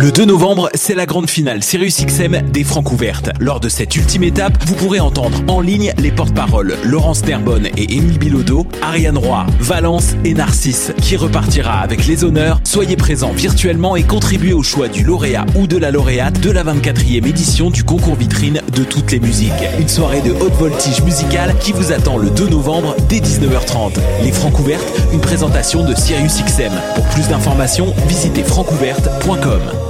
Le 2 novembre, c'est la grande finale Sirius XM des Francs ouvertes. Lors de cette ultime étape, vous pourrez entendre en ligne les porte-paroles Laurence Terbonne et Émile Bilodeau, Ariane Roy, Valence et Narcisse, qui repartira avec les honneurs. Soyez présents virtuellement et contribuez au choix du lauréat ou de la lauréate de la 24e édition du concours vitrine de toutes les musiques. Une soirée de haute voltige musicale qui vous attend le 2 novembre dès 19h30. Les Francs ouvertes, une présentation de Sirius XM. Pour plus d'informations, visitez francouverte.com.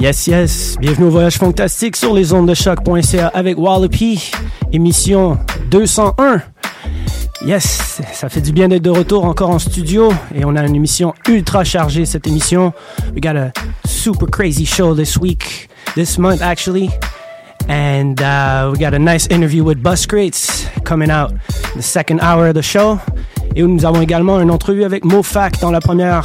Yes, yes. Bienvenue au Voyage Fantastique sur les ondes de choc.ca avec Wallopy, émission 201. Yes, ça fait du bien d'être de retour encore en studio et on a une émission ultra chargée cette émission. We got a super crazy show this week, this month actually. And uh, we got a nice interview with Bus Crates coming out the second hour of the show. Et nous avons également une entrevue avec Mofac dans la première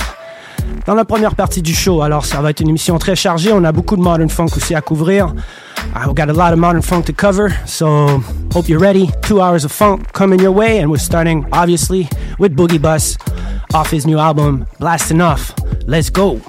dans la première partie du show. Alors, ça va être une émission très chargée. On a beaucoup de modern funk aussi à couvrir. Uh, I've got a lot of modern funk to cover, so hope you're ready. Two hours of funk coming your way, and we're starting, obviously, with Boogie Bus off his new album, Blasting Off. Let's go.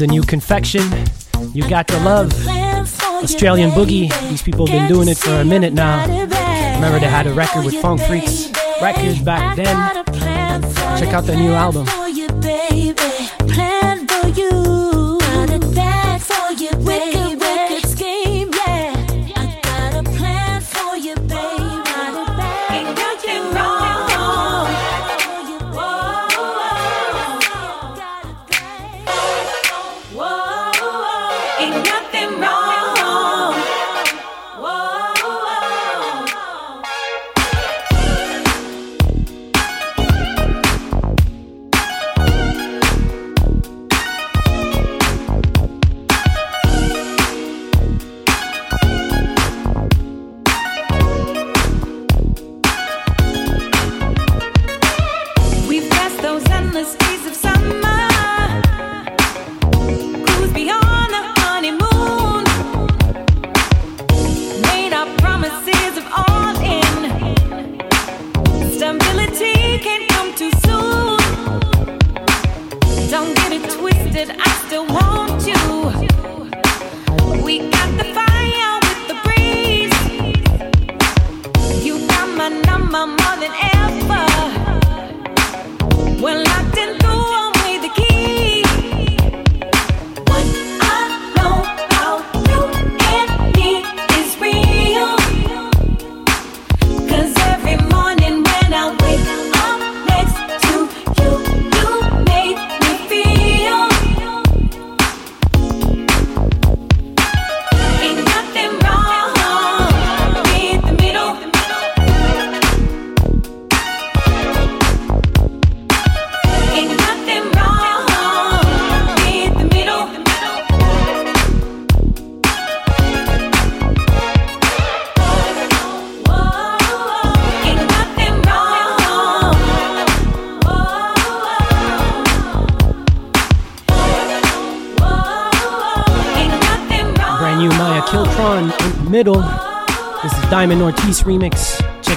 The new confection. You got the love. Australian Boogie. These people have been doing it for a minute now. Remember they had a record with Funk Freaks Records back then. Check out the new album.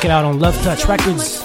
Check it out on Love Touch Records.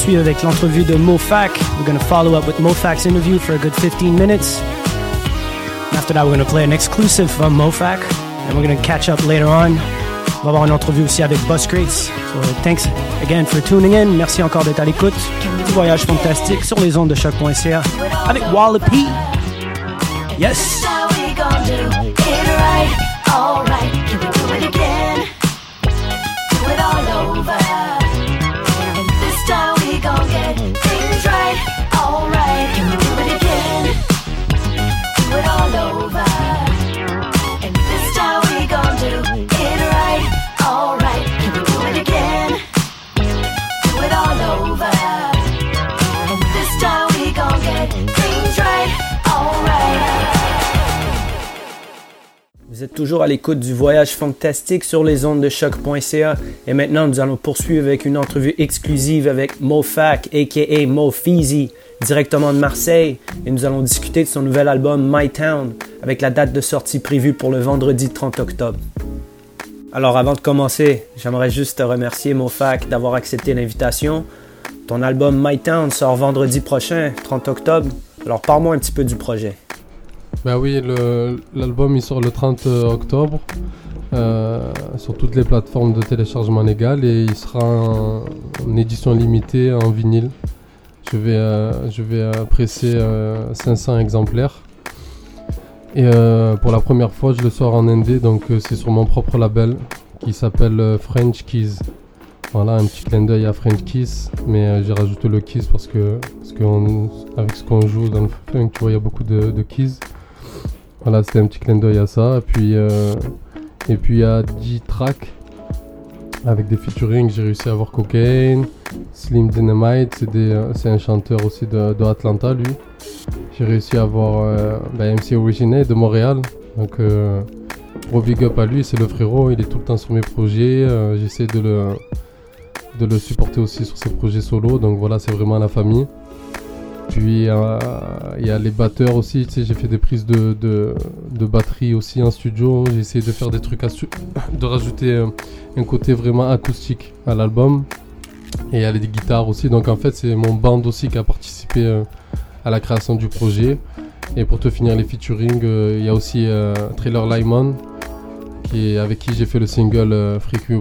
Poursuivre avec l'entrevue de MoFac. We're going to follow up with MoFac's interview for a good 15 minutes. After that, we're going to play an exclusive from MoFac. And we're going to catch up later on. On va avoir une entrevue aussi avec Bus Crates. So, thanks again for tuning in. Merci encore d'être à l'écoute. Petit voyage fantastique sur les ondes de choc.ca avec Wallopy. Yes! Vous êtes toujours à l'écoute du voyage fantastique sur les ondes de choc.ca et maintenant nous allons poursuivre avec une entrevue exclusive avec MoFac aka Mo Feezy directement de Marseille et nous allons discuter de son nouvel album My Town avec la date de sortie prévue pour le vendredi 30 octobre. Alors avant de commencer, j'aimerais juste te remercier MoFac d'avoir accepté l'invitation. Ton album My Town sort vendredi prochain, 30 octobre. Alors parle-moi un petit peu du projet. Bah oui, l'album il sort le 30 octobre euh, sur toutes les plateformes de téléchargement légal et il sera en, édition limitée en vinyle. Je vais, euh, je vais euh, presser euh, 500 exemplaires. Et euh, pour la première fois, je le sors en indé, donc euh, c'est sur mon propre label qui s'appelle euh, French Keys. Voilà, un petit clin d'œil à French Kiss, mais euh, j'ai rajouté le Keys parce que, parce avec ce qu'on joue dans le funk, tu vois, il y a beaucoup de, de Keys. Voilà, c'était un petit clin d'œil à ça. Et puis, euh, et puis il y a 10 tracks avec des featuring. J'ai réussi à avoir Cocaine, Slim Dynamite, c'est euh, un chanteur aussi de, Atlanta, lui. J'ai réussi à avoir euh, bah, MC Originate de Montréal. Donc, gros big up à lui, c'est le frérot. Il est tout le temps sur mes projets. J'essaie de le, de le supporter aussi sur ses projets solo. Donc voilà, c'est vraiment la famille. Puis euh, il y a les batteurs aussi, tu sais, j'ai fait des prises de, de, batterie aussi en studio. J'ai essayé de faire des trucs, astu- de rajouter euh, un côté vraiment acoustique à l'album. Et il y a les guitares aussi. Donc en fait, c'est mon band aussi qui a participé euh, à la création du projet. Et pour te finir les featuring, il y a aussi Trailer Lyman, qui avec qui j'ai fait le single Freak You.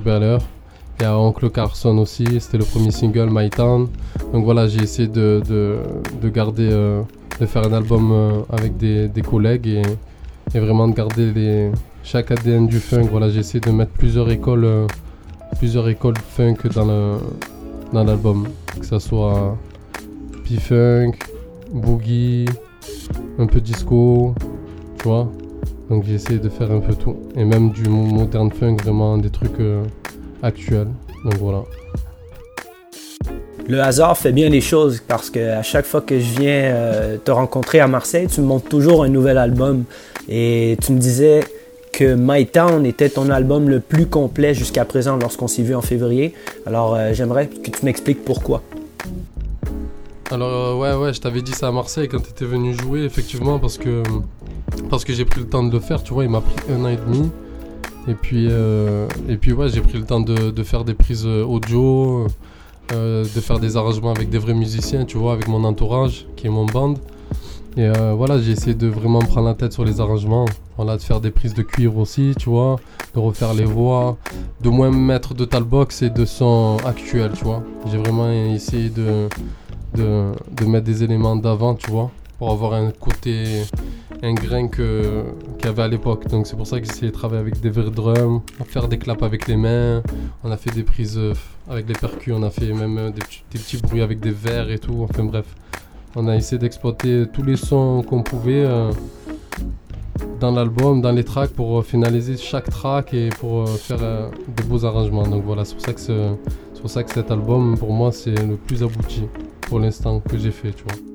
Il y a Oncle Carson aussi, c'était le premier single My Town. Donc voilà, j'ai essayé de, de, de garder, euh, de faire un album euh, avec des, des collègues et, et vraiment de garder les, chaque ADN du funk. Voilà, j'ai essayé de mettre plusieurs écoles, euh, plusieurs écoles funk dans le dans l'album. que ça soit P-Funk, Boogie, un peu disco, tu vois. Donc j'ai essayé de faire un peu tout. Et même du mo- modern funk, vraiment des trucs actuels. Donc voilà. Le hasard fait bien les choses parce que à chaque fois que je viens euh, te rencontrer à Marseille, tu me montres toujours un nouvel album. Et tu me disais que My Town était ton album le plus complet jusqu'à présent lorsqu'on s'est vu en février. Alors euh, j'aimerais que tu m'expliques pourquoi. Alors euh, ouais ouais, je t'avais dit ça à Marseille quand t'étais venu jouer effectivement parce que parce que j'ai pris le temps de le faire, tu vois, il m'a pris un an et demi. Et puis euh, et puis ouais, j'ai pris le temps de, faire des prises euh, audio, euh, de faire des arrangements avec des vrais musiciens, tu vois, avec mon entourage qui est mon band. Et voilà, j'ai essayé de vraiment me prendre la tête sur les arrangements, de faire des prises de cuivre aussi, tu vois, de refaire les voix, de moins mettre de talbox et de son actuel, tu vois. J'ai vraiment essayé de de, de mettre des éléments d'avant, tu vois, pour avoir un côté, un grain qu'il y avait à l'époque. Donc c'est pour ça que j'ai essayé de travailler avec des vrais drums, faire des claps avec les mains. On a fait des prises euh, avec les percus, on a fait même euh, des, petits- des bruits avec des verres et tout. Enfin bref, on a essayé d'exploiter tous les sons qu'on pouvait euh, dans l'album, dans les tracks pour finaliser chaque track et pour faire euh, de beaux arrangements. Donc voilà, c'est pour ça que ce- c'est pour ça que cet album, pour moi, c'est le plus abouti pour l'instant que j'ai fait, tu vois.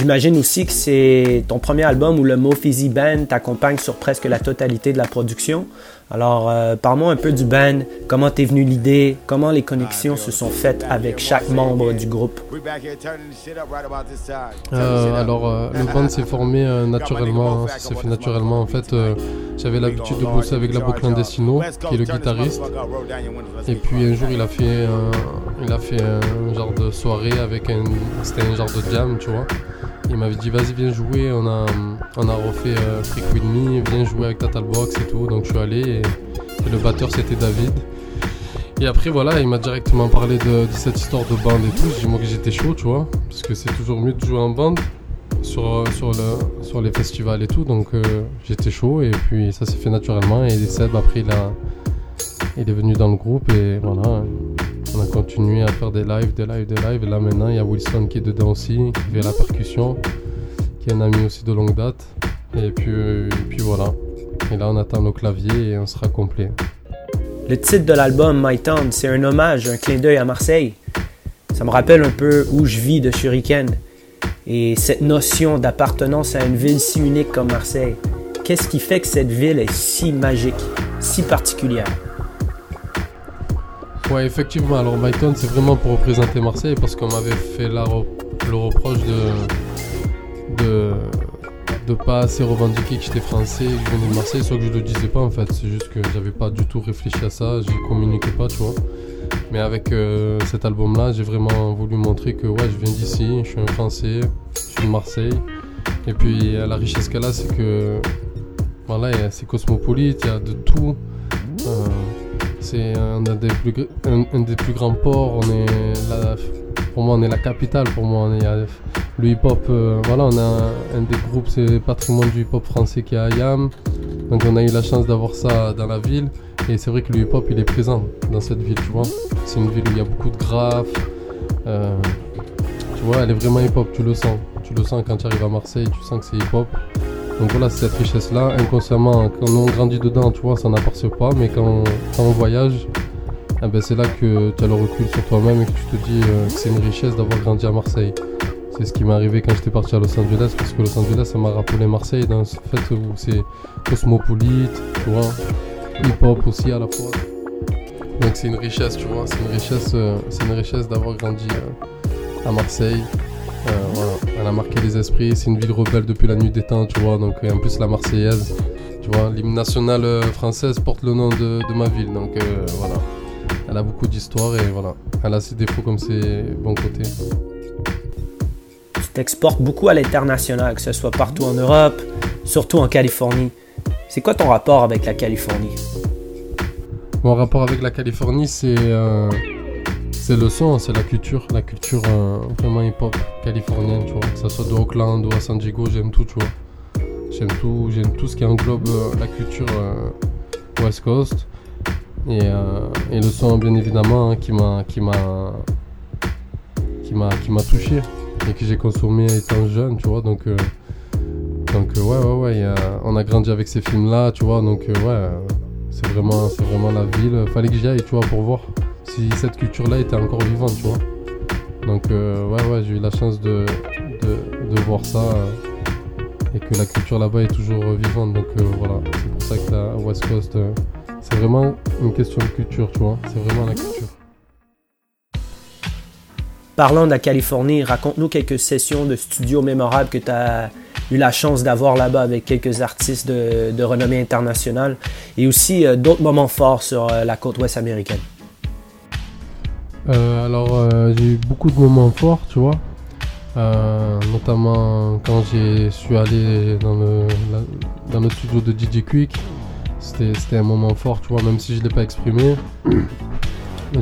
J'imagine aussi que c'est ton premier album où le mot Fizzy Band t'accompagne sur presque la totalité de la production. Alors, euh, parle-moi un peu du band, comment t'es venu l'idée, comment les connexions se sont faites avec chaque membre du groupe? Euh, alors, euh, le band s'est formé euh, naturellement, hein, ça s'est fait naturellement. En fait, euh, j'avais l'habitude de bosser avec Labo Clandestino, qui est le guitariste. Et puis un jour, il a fait, un- il a fait un genre de soirée avec un, c'était un genre de jam, tu vois. Il m'avait dit vas-y viens jouer, on a, on a refait euh, Freak With Me, viens jouer avec ta talbox et tout. Donc je suis allé et, le batteur c'était David. Et après voilà, il m'a directement parlé de, cette histoire de bande et tout. J'ai moi que j'étais chaud, tu vois, parce que c'est toujours mieux de jouer en bande sur, sur les festivals et tout. Donc euh, j'étais chaud et puis ça s'est fait naturellement. Et Seb après il, a, il est venu dans le groupe et voilà, on a continué à faire des lives, des lives, des lives. Et là maintenant il y a Wilson qui est dedans aussi, qui fait la percussion, qui est un ami aussi de longue date. Et puis, euh, puis voilà. Et là on attend le clavier et on sera complet. Le titre de l'album My Town, c'est un hommage, un clin d'œil à Marseille. Ça me rappelle un peu où je vis de Shuriken. Et cette notion d'appartenance à une ville si unique comme Marseille. Qu'est-ce qui fait que cette ville est si magique, si particulière? Ouais, effectivement. Alors, Myton, c'est vraiment pour représenter Marseille parce qu'on m'avait fait le reproche de, de pas assez revendiquer que j'étais français, que je venais de Marseille, soit que je le disais pas en fait. C'est juste que j'avais pas du tout réfléchi à ça, j'y communiquais pas, tu vois. Mais avec euh, cet album-là, j'ai vraiment voulu montrer que ouais, je viens d'ici, je suis un Français, je suis de Marseille. Et puis la richesse qu'elle a, c'est que voilà, c'est cosmopolite, il y a de tout. Euh, c'est un, des plus, grands ports. On est pour moi, on est la capitale. Pour moi, le hip-hop. euh, voilà, on a un, des groupes, c'est patrimoine du hip-hop français qui est à Ayam. Donc, on a eu la chance d'avoir ça dans la ville. Et c'est vrai que le hip-hop, il est présent dans cette ville, tu vois. C'est une ville où il y a beaucoup de graphes. euh, tu vois, elle est vraiment hip-hop, tu le sens. Tu le sens quand tu arrives à Marseille, tu sens que c'est hip-hop. Donc voilà, cette richesse-là, inconsciemment, quand on grandit dedans, tu vois, ça n'aperçoit pas, mais quand, quand on voyage, eh ben, c'est là que tu as le recul sur toi-même et que tu te dis euh, que c'est une richesse d'avoir grandi à Marseille. C'est ce qui m'est arrivé quand j'étais parti à Los Angeles, parce que Los Angeles, ça m'a rappelé Marseille dans ce fait où c'est cosmopolite, tu vois, hip-hop aussi à la fois. Donc c'est une richesse, tu vois, c'est une richesse, euh, c'est richesse d'avoir grandi euh, à Marseille. Euh, voilà, elle a marqué les esprits. C'est une ville rebelle depuis la nuit des temps, tu vois. Donc, et en plus, la Marseillaise, tu vois, l'hymne national euh, française porte le nom de, de ma ville. Donc, euh, voilà. Elle a beaucoup d'histoire et voilà. Elle a ses défauts comme ses bons côtés. Tu t'exportes beaucoup à l'international, que ce soit partout en Europe, surtout en Californie. C'est quoi ton rapport avec la Californie? Mon rapport avec la Californie, c'est euh, c'est le son, c'est la culture, la culture euh, vraiment hip-hop californienne, tu vois. Que ça soit de Oakland ou à San Diego, j'aime tout, tu vois. J'aime tout, j'aime tout ce qui englobe euh, la culture euh, West Coast. Et, le son, bien évidemment, hein, qui m'a qui m'a qui m'a qui m'a touché et que j'ai consommé étant jeune, tu vois. Donc donc ouais ouais ouais, on a grandi avec ces films là, tu vois. Donc ouais, c'est vraiment c'est vraiment la ville. Fallait que j'y aille, tu vois, pour voir si cette culture là était encore vivante, tu vois. Donc euh, ouais ouais, j'ai eu la chance de voir ça. euh, et que la culture là-bas est toujours euh, vivante. Donc voilà, c'est pour ça que la West Coast, c'est vraiment une question de culture, tu vois. C'est vraiment la culture. Parlant de la Californie, raconte-nous quelques sessions de studio mémorables que tu as eu la chance d'avoir là-bas avec quelques artistes de, renommée internationale et aussi d'autres moments forts sur la côte ouest américaine. Euh, alors euh, j'ai eu beaucoup de moments forts, tu vois. Euh, notamment quand j'ai suis allé dans le, studio de DJ Quick. C'était un moment fort, tu vois, même si je ne l'ai pas exprimé.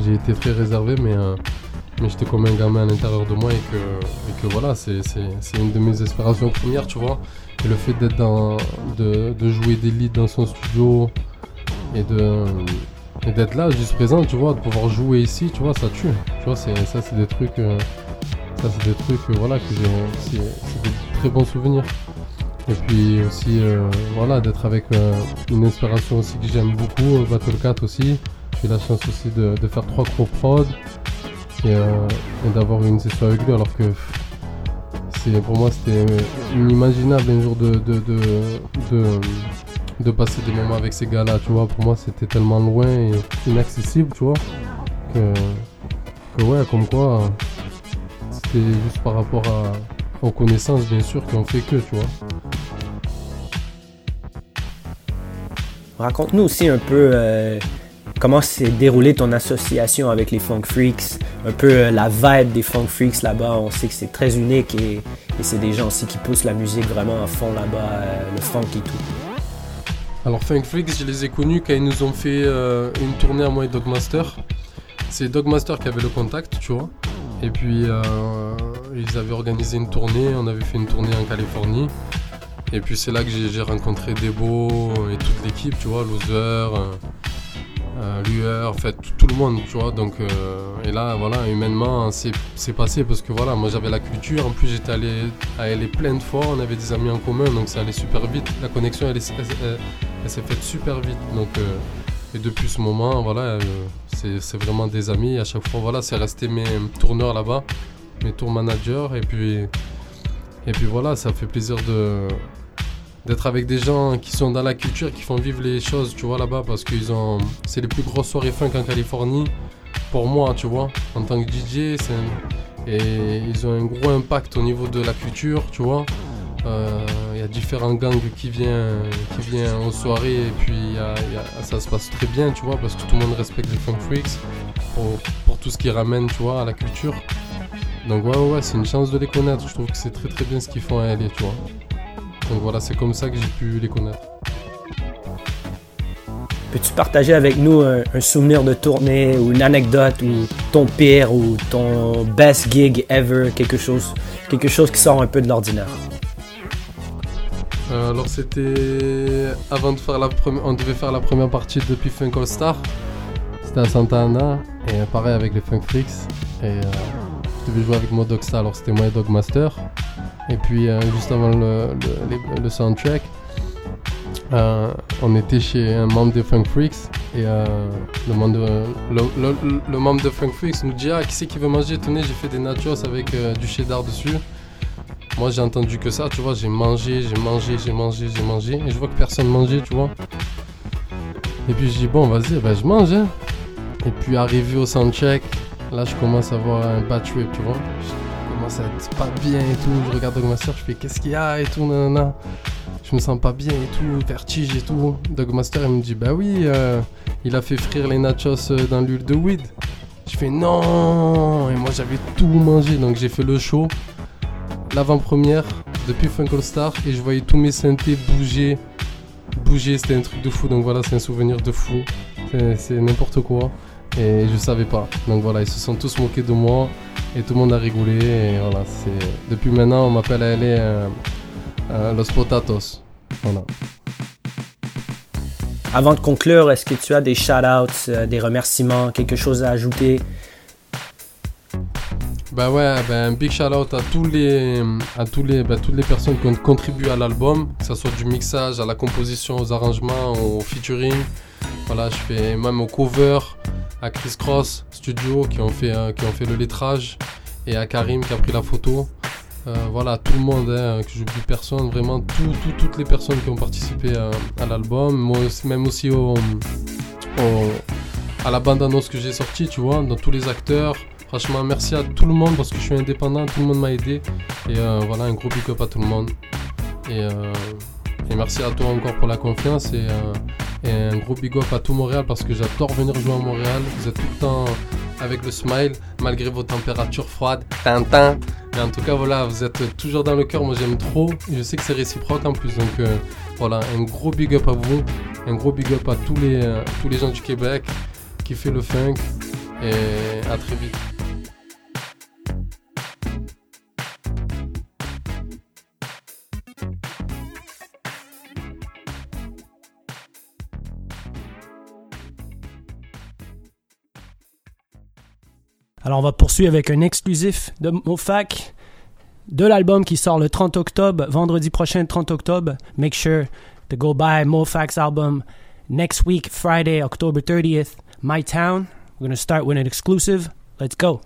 j'ai été très réservé, mais, mais j'étais comme un gamin à l'intérieur de moi et que, et que voilà, c'est une de mes aspirations premières, tu vois. Et le fait d'être dans, de, de jouer des leads dans son studio et de, et d'être là, juste présent, tu vois, de pouvoir jouer ici, tu vois, ça tue. Tu vois, c'est, ça, c'est des trucs, euh, ça, c'est des trucs, euh, voilà, que j'ai, c'est, des très bons souvenirs. Et puis aussi, euh, voilà, d'être avec une inspiration aussi que j'aime beaucoup, Battle Cat aussi. J'ai la chance aussi de, de faire trois gros prod et, d'avoir une session avec lui, alors que c'est, pour moi, c'était inimaginable un jour de, de passer des moments avec ces gars-là, tu vois. Pour moi, c'était tellement loin et inaccessible, tu vois, que, ouais, comme quoi, c'était juste par rapport à, aux connaissances, bien sûr, qu'on fait que, tu vois. Raconte-nous aussi un peu euh, comment s'est déroulée ton association avec les Funk Freaks, un peu euh, la vibe des Funk Freaks là-bas. On sait que c'est très unique et, et c'est des gens aussi qui poussent la musique vraiment à fond là-bas, euh, le funk et tout. Alors Funk Freaks, je les ai connus quand ils nous ont fait euh, une tournée à moi et Dogmaster. C'est Dogmaster qui avait le contact, tu vois. Et puis euh, ils avaient organisé une tournée, on avait fait une tournée en Californie. Et puis c'est là que j'ai rencontré Debo et toute l'équipe, tu vois, Loser, euh, en fait tout, le monde, tu vois. Donc euh, et là voilà, humainement c'est passé parce que voilà, moi j'avais la culture, en plus j'étais allé à LA plein de fois, on avait des amis en commun, donc ça allait super vite. La connexion elle, est- elle- elle- elle s'est faite super vite. Donc euh, et depuis ce moment, voilà, euh, c'est c'est vraiment des amis. À chaque fois, voilà, c'est resté mes tourneurs là-bas, mes tour managers. Et puis, et puis voilà, ça fait plaisir de d'être avec des gens qui sont dans la culture, qui font vivre les choses, tu vois, là-bas, parce qu'ils ont, c'est les plus grosses soirées funk en Californie. Pour moi, tu vois, en tant que DJ, et ils ont un gros impact au niveau de la culture, tu vois. Euh, Il y a différents gangs qui viennent, qui viennent aux soirées et puis ça se passe très bien, tu vois, parce que tout le monde respecte les Funk Freaks pour, tout ce qui ramène, tu vois, à la culture. Donc ouais, ouais, ouais, c'est une chance de les connaître. Je trouve que c'est très très bien ce qu'ils font à LA, tu vois. Donc voilà, c'est comme ça que j'ai pu les connaître. Peux-tu partager avec nous un, un souvenir de tournée ou une anecdote ou ton pire ou ton best gig ever, quelque chose, quelque chose qui sort un peu de l'ordinaire? Euh, alors c'était avant de faire la première, on devait faire la première partie depuis Funk All Star. C'était à Santa Ana et euh, pareil avec les Funk Freaks. Et euh, je devais jouer avec moi Dogstar, alors c'était moi et Dogmaster. Et puis euh, juste avant le, soundtrack, euh, on était chez un membre des Funk Freaks et euh, le, membre de, le, membre de Funk Freaks nous dit ah qui c'est qui veut manger? Tenez j'ai fait des nachos avec du cheddar dessus. Moi j'ai entendu que ça, tu vois, j'ai mangé, j'ai mangé, j'ai mangé, j'ai mangé, et je vois que personne mangeait, tu vois. Et puis je dis bon vas-y, bah, je mange. hein. Et puis arrivé au soundcheck, là je commence à avoir un bad tu vois. Je commence à être pas bien et tout, je regarde Dogmaster, je fais qu'est-ce qu'il y a et tout, nanana. Je me sens pas bien et tout, vertige et tout. Dogmaster il me dit bah oui, euh, il a fait frire les nachos euh, dans l'huile de weed. Je fais non, et moi j'avais tout mangé, donc j'ai fait le show l'avant-première depuis Funk All Star et je voyais tous mes synthés bouger. Bouger, c'était un truc de fou, donc voilà, c'est un souvenir de fou. C'est n'importe quoi. Et je savais pas. Donc voilà, ils se sont tous moqués de moi et tout le monde a rigolé. Et voilà, c'est. Depuis maintenant, on m'appelle à aller euh, euh, Los Potatos. Voilà. Avant de conclure, est-ce que tu as des shout-outs, euh, des remerciements, quelque chose à ajouter? Bah ouais, ben, un big shout out à tous les, à tous les, bah, toutes les personnes qui ont contribué à l'album, que ce soit du mixage, à la composition, aux arrangements, au featuring. Voilà, je fais même au cover, à Chris Cross Studio qui ont fait, euh, qui ont fait le lettrage, et à Karim qui a pris la photo. Euh, voilà, tout le monde, hein, que j'oublie personne, vraiment tout- tout- toutes les personnes qui ont participé à, à l'album, même aussi au, à la bande-annonce que j'ai sortie, tu vois, dans tous les acteurs. Franchement, merci à tout le monde parce que je suis indépendant, tout le monde m'a aidé. Et euh, voilà, un gros big up à tout le monde. Euh, et merci à toi encore pour la confiance. Et, euh, et un gros big up à tout Montréal parce que j'adore venir jouer à Montréal. Vous êtes tout le temps avec le smile, malgré vos températures froides. Tintin. Mais en tout cas, voilà, vous êtes toujours dans le cœur. Moi, j'aime trop. Je sais que c'est réciproque en plus. Donc euh, voilà, un gros big up à vous. Un gros big up à tous les, euh, tous les gens du Québec qui fait le funk. Et à très vite. Alors, on va poursuivre avec un exclusif de Mofac de l'album qui sort le 30 octobre, vendredi prochain, 30 octobre. Make sure to go buy Mofac's album next week, Friday, October 30th, My Town. We're going to start with an exclusive. Let's go.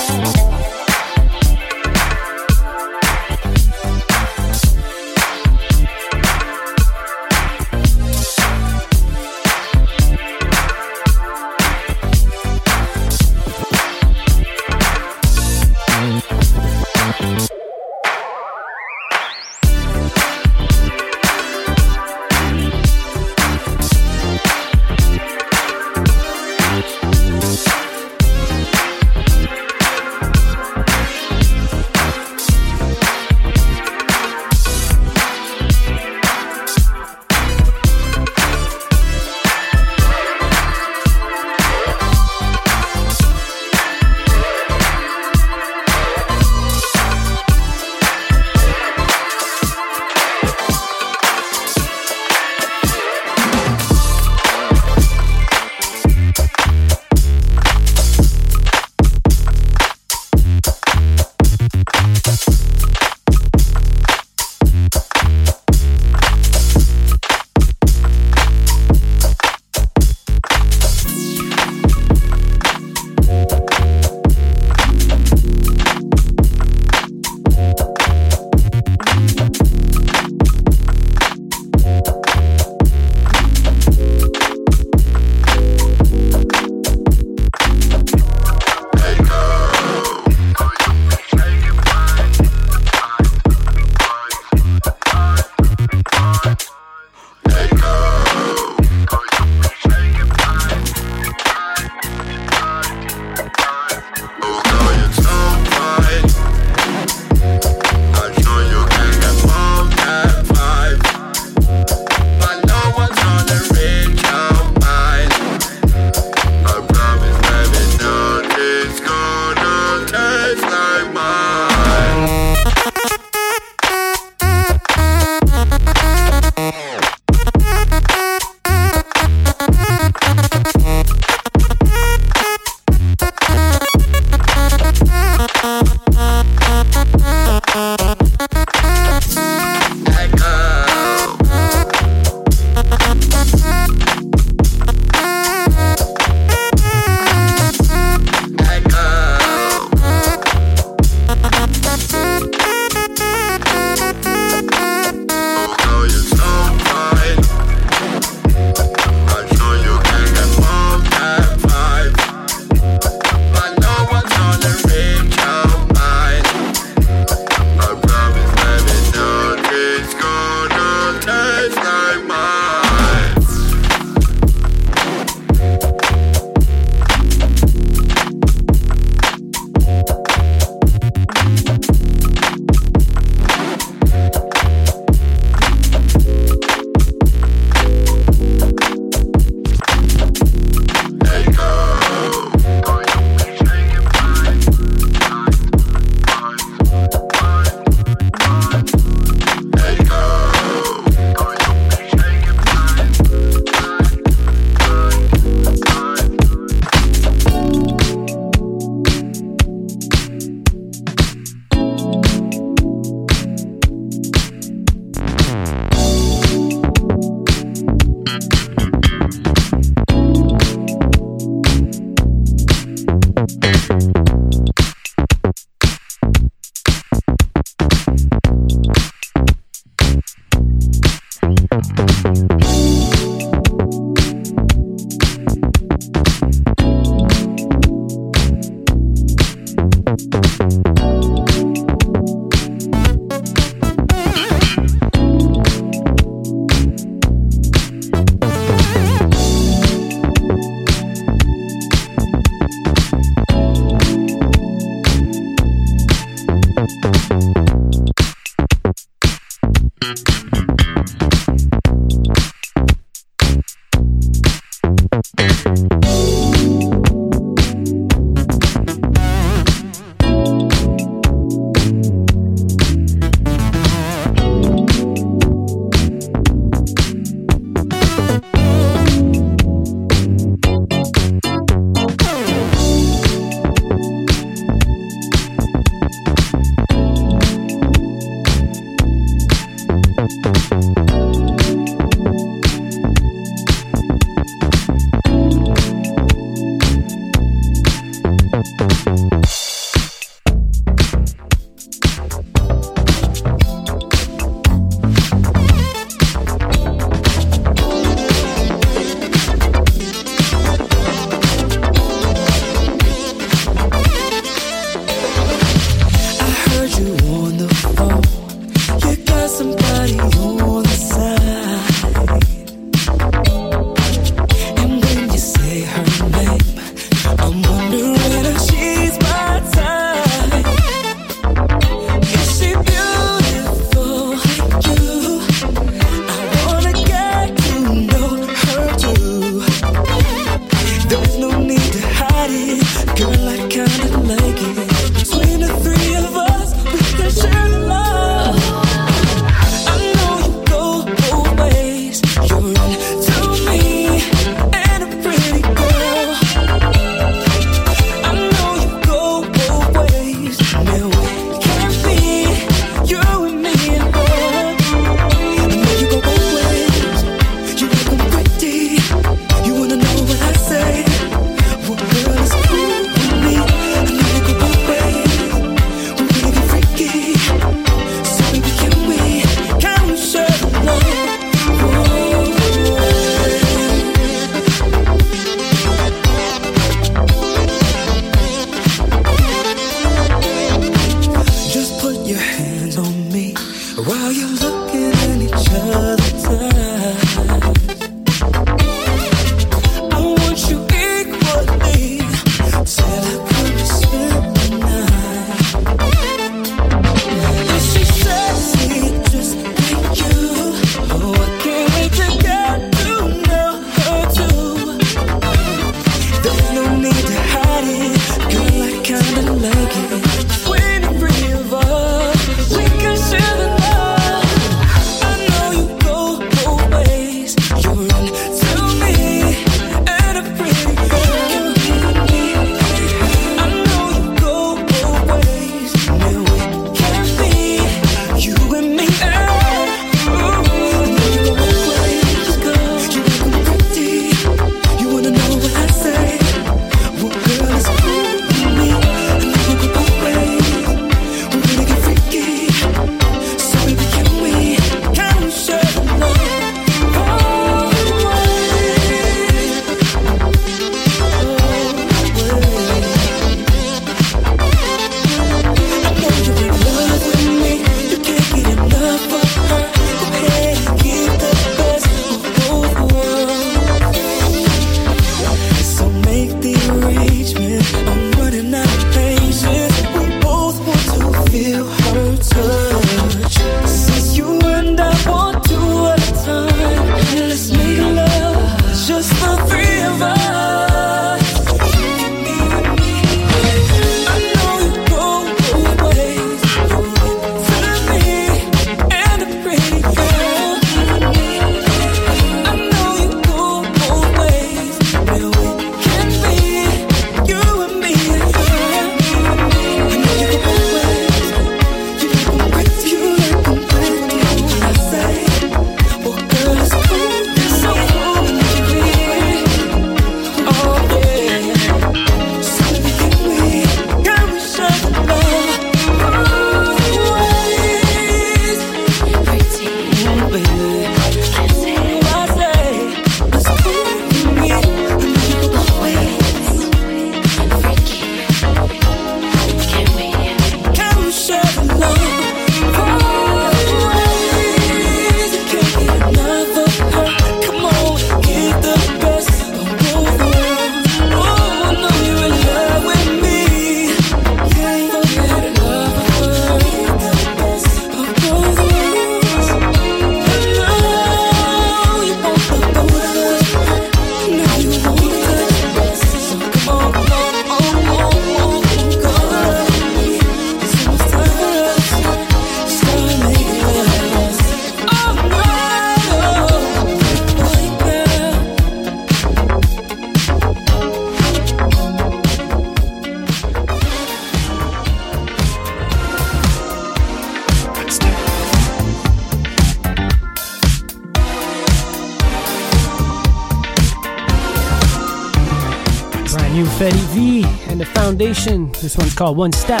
This one's called One Step.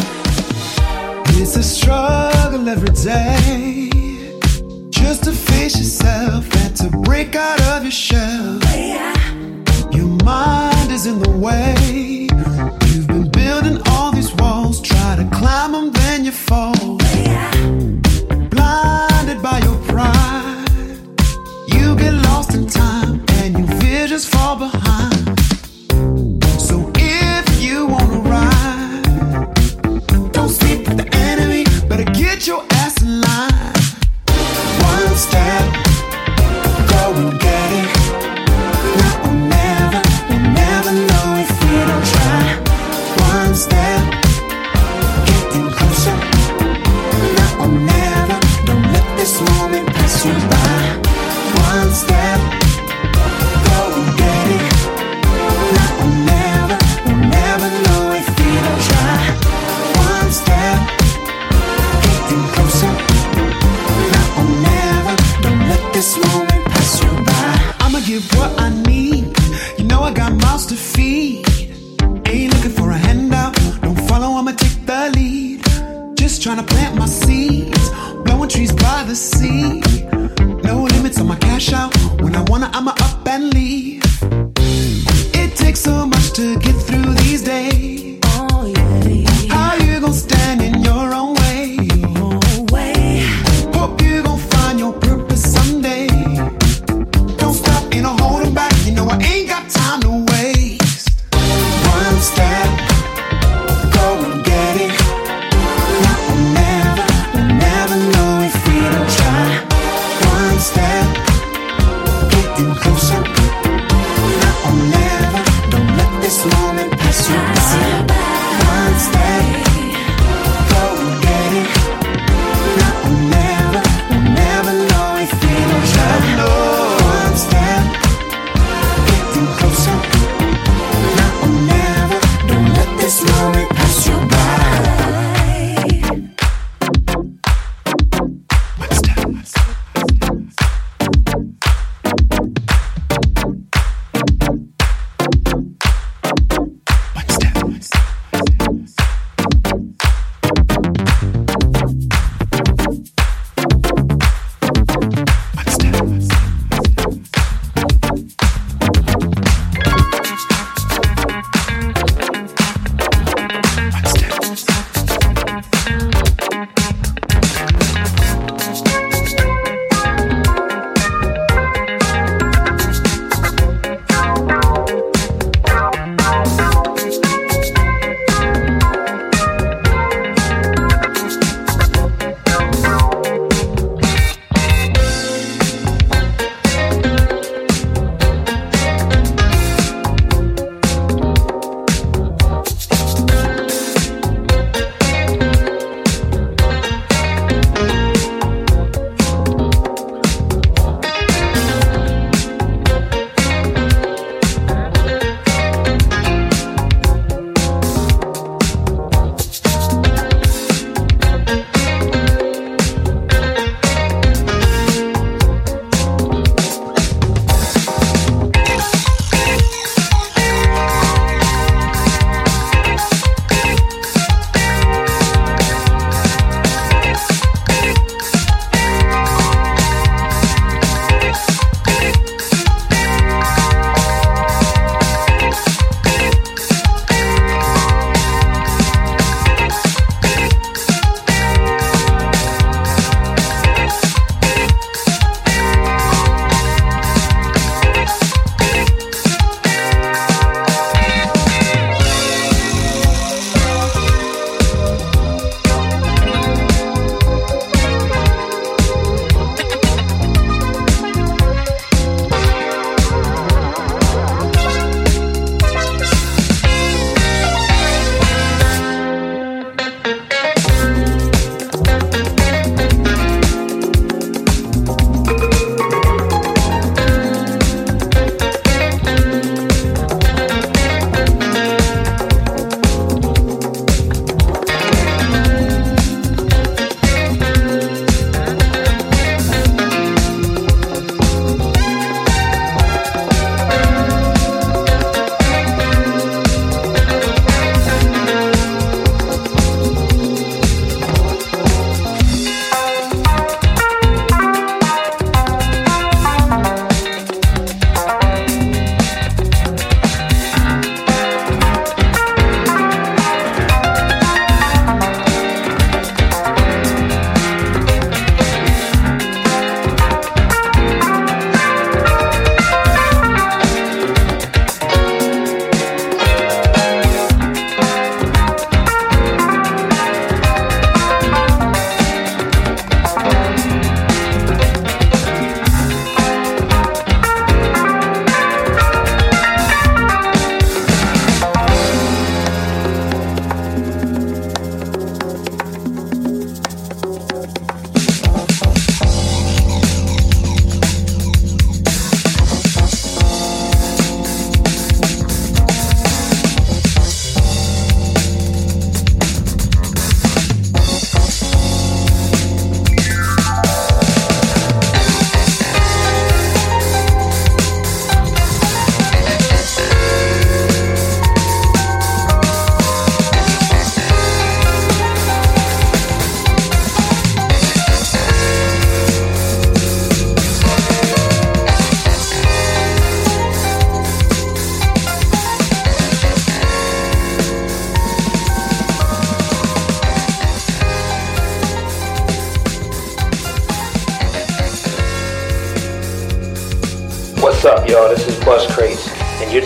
It's a struggle every day just to face yourself and to break out of your shell. Your mind is in the way.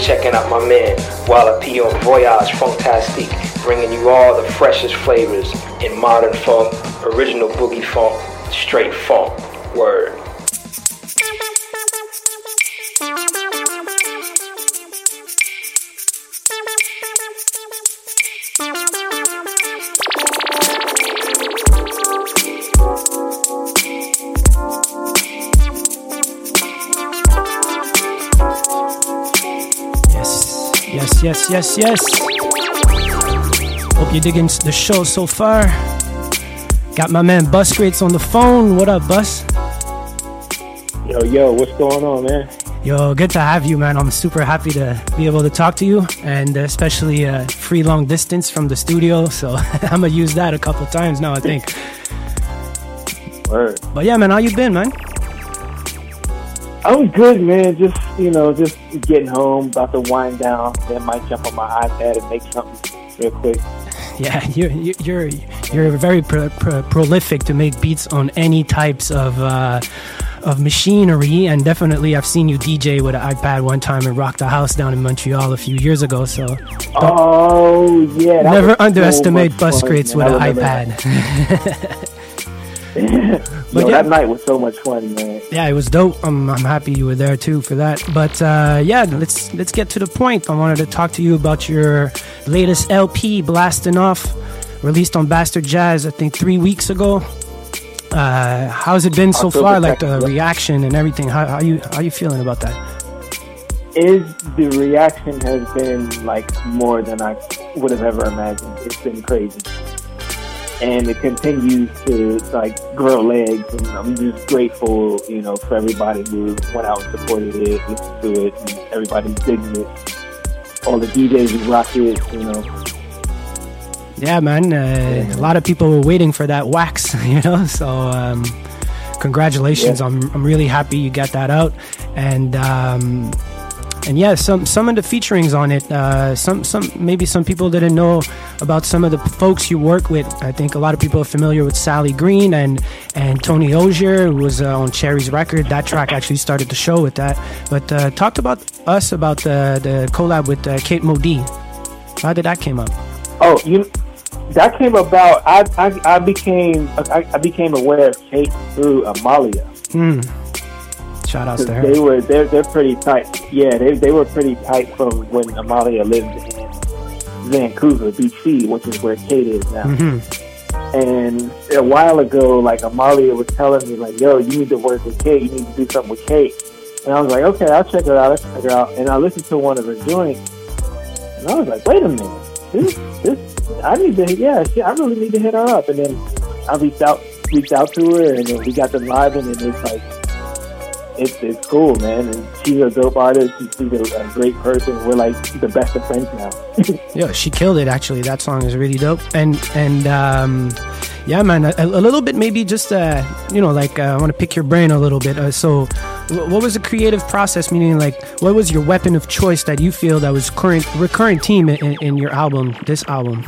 Checking out my man Walla P on Voyage Funktastique, bringing you all the freshest flavors in modern funk, original boogie funk, straight funk. Yes, yes. Hope you're digging the show so far. Got my man Bus Greats on the phone. What up, Bus? Yo, yo, what's going on, man? Yo, good to have you, man. I'm super happy to be able to talk to you, and especially uh, free long distance from the studio. So I'm gonna use that a couple times now, I think. Word. But yeah, man, how you been, man? I was good, man. Just you know, just getting home, about to wind down. Then might jump on my iPad and make something real quick. Yeah, you're you're you're very pro- pro- prolific to make beats on any types of uh, of machinery, and definitely I've seen you DJ with an iPad one time and rock the house down in Montreal a few years ago. So Oh yeah, never so underestimate much bus fun, crates man. with an iPad. But yeah. that night was so much fun, man. yeah, it was dope. I'm, I'm happy you were there too for that. But uh, yeah, let's let's get to the point. I wanted to talk to you about your latest LP, blasting off, released on Bastard Jazz. I think three weeks ago. Uh, how's it been so October far? Like the reaction and everything. How, how you how you feeling about that? Is the reaction has been like more than I would have ever imagined. It's been crazy. And it continues to like grow legs, and I'm just grateful, you know, for everybody who went out and supported it, listened to it, and everybody's digging it. All the DJs who rock it, you know, Yeah, man. Uh, a lot of people were waiting for that wax, you know. So, um, congratulations. Yeah. I'm I'm really happy you got that out, and um, and yeah, some some of the featurings on it. Uh, some some maybe some people didn't know about some of the folks you work with. I think a lot of people are familiar with Sally Green and and Tony Ogier, who was uh, on Cherry's record. That track actually started the show with that. But uh, talked about us about the the collab with uh, Kate Modi. How did that came up? Oh, you that came about. I I, I became I, I became aware of Kate through Amalia. Hmm. Shout outs to her. They were they're they're pretty tight. Yeah, they they were pretty tight from when Amalia lived in Vancouver, BC, which is where Kate is now. hmm And a while ago, like Amalia was telling me, like, "Yo, you need to work with Kate. You need to do something with Kate." And I was like, "Okay, I'll check her out. I'll check her out." And I listened to one of her joints, and I was like, "Wait a minute, this, this, I need to, yeah, shit, I really need to hit her up." And then I reached out, reached out to her, and then we got them live, and it's like, it's it's cool, man. And she's a dope artist. She's a, a great person. We're like the best of friends now. Yeah, she killed it. Actually, that song is really dope. And and um, yeah, man, a, a little bit maybe just uh, you know, like uh, I want to pick your brain a little bit. Uh, so, wh- what was the creative process? Meaning, like, what was your weapon of choice that you feel that was current recurrent theme in, in, in your album, this album?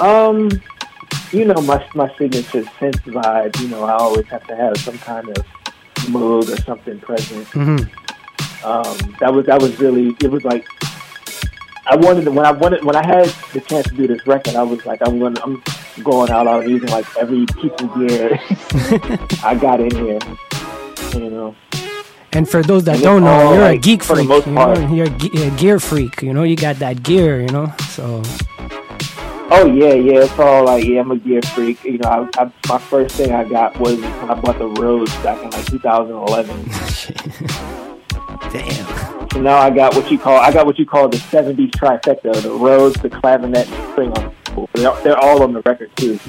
Um, you know, my my signature synth vibe. You know, I always have to have some kind of mood or something present. Mm-hmm. Um, that was that was really. It was like I wanted to, when I wanted when I had the chance to do this record. I was like, I'm gonna I'm going out. I'm using like every piece of gear I got in here. You know. And for those that And don't know, all, you're a like, geek for the freak. most You know? part. You're a gear freak. You know, you got that gear. You know, so Oh yeah, yeah. It's all like yeah. I'm a gear freak. You know, I, I, my first thing I got was when I bought the Rose back in like 2011. damn. So now I got what you call I got what you call the '70s trifecta: the Rose, the clavinet, and the string they're all on the record too.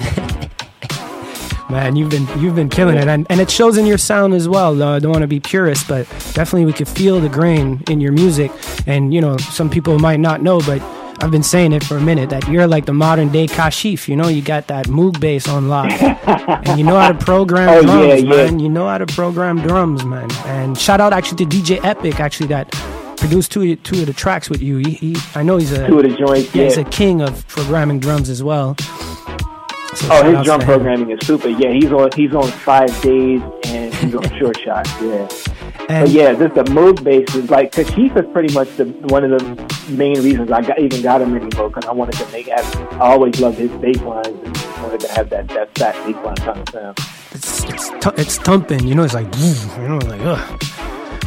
Man, you've been you've been killing it, and, and it shows in your sound as well. Uh, I don't want to be purist, but definitely we could feel the grain in your music. And you know, some people might not know, but I've been saying it for a minute that you're like the modern day Kashif. You know, you got that Moog bass on lock, and you know how to program Oh, drums, yeah, yeah. man. You know how to program drums, man. And shout out actually to DJ Epic, actually that produced two two of the tracks with you. He, he I know he's a Two of the joints, yeah, he's a king of programming drums as well. So Oh, his drum programming is super. Yeah, he's on he's on five days, and She's on short shots, yeah. And- but yeah, just the move bass is like Kashif is pretty much the one of the main reasons I got, even got him anymore because I wanted to make. I always loved his bass lines and wanted to have that that fat bass line kind of sound. it's it's th- it's thumping. You know, it's like you know, like ugh.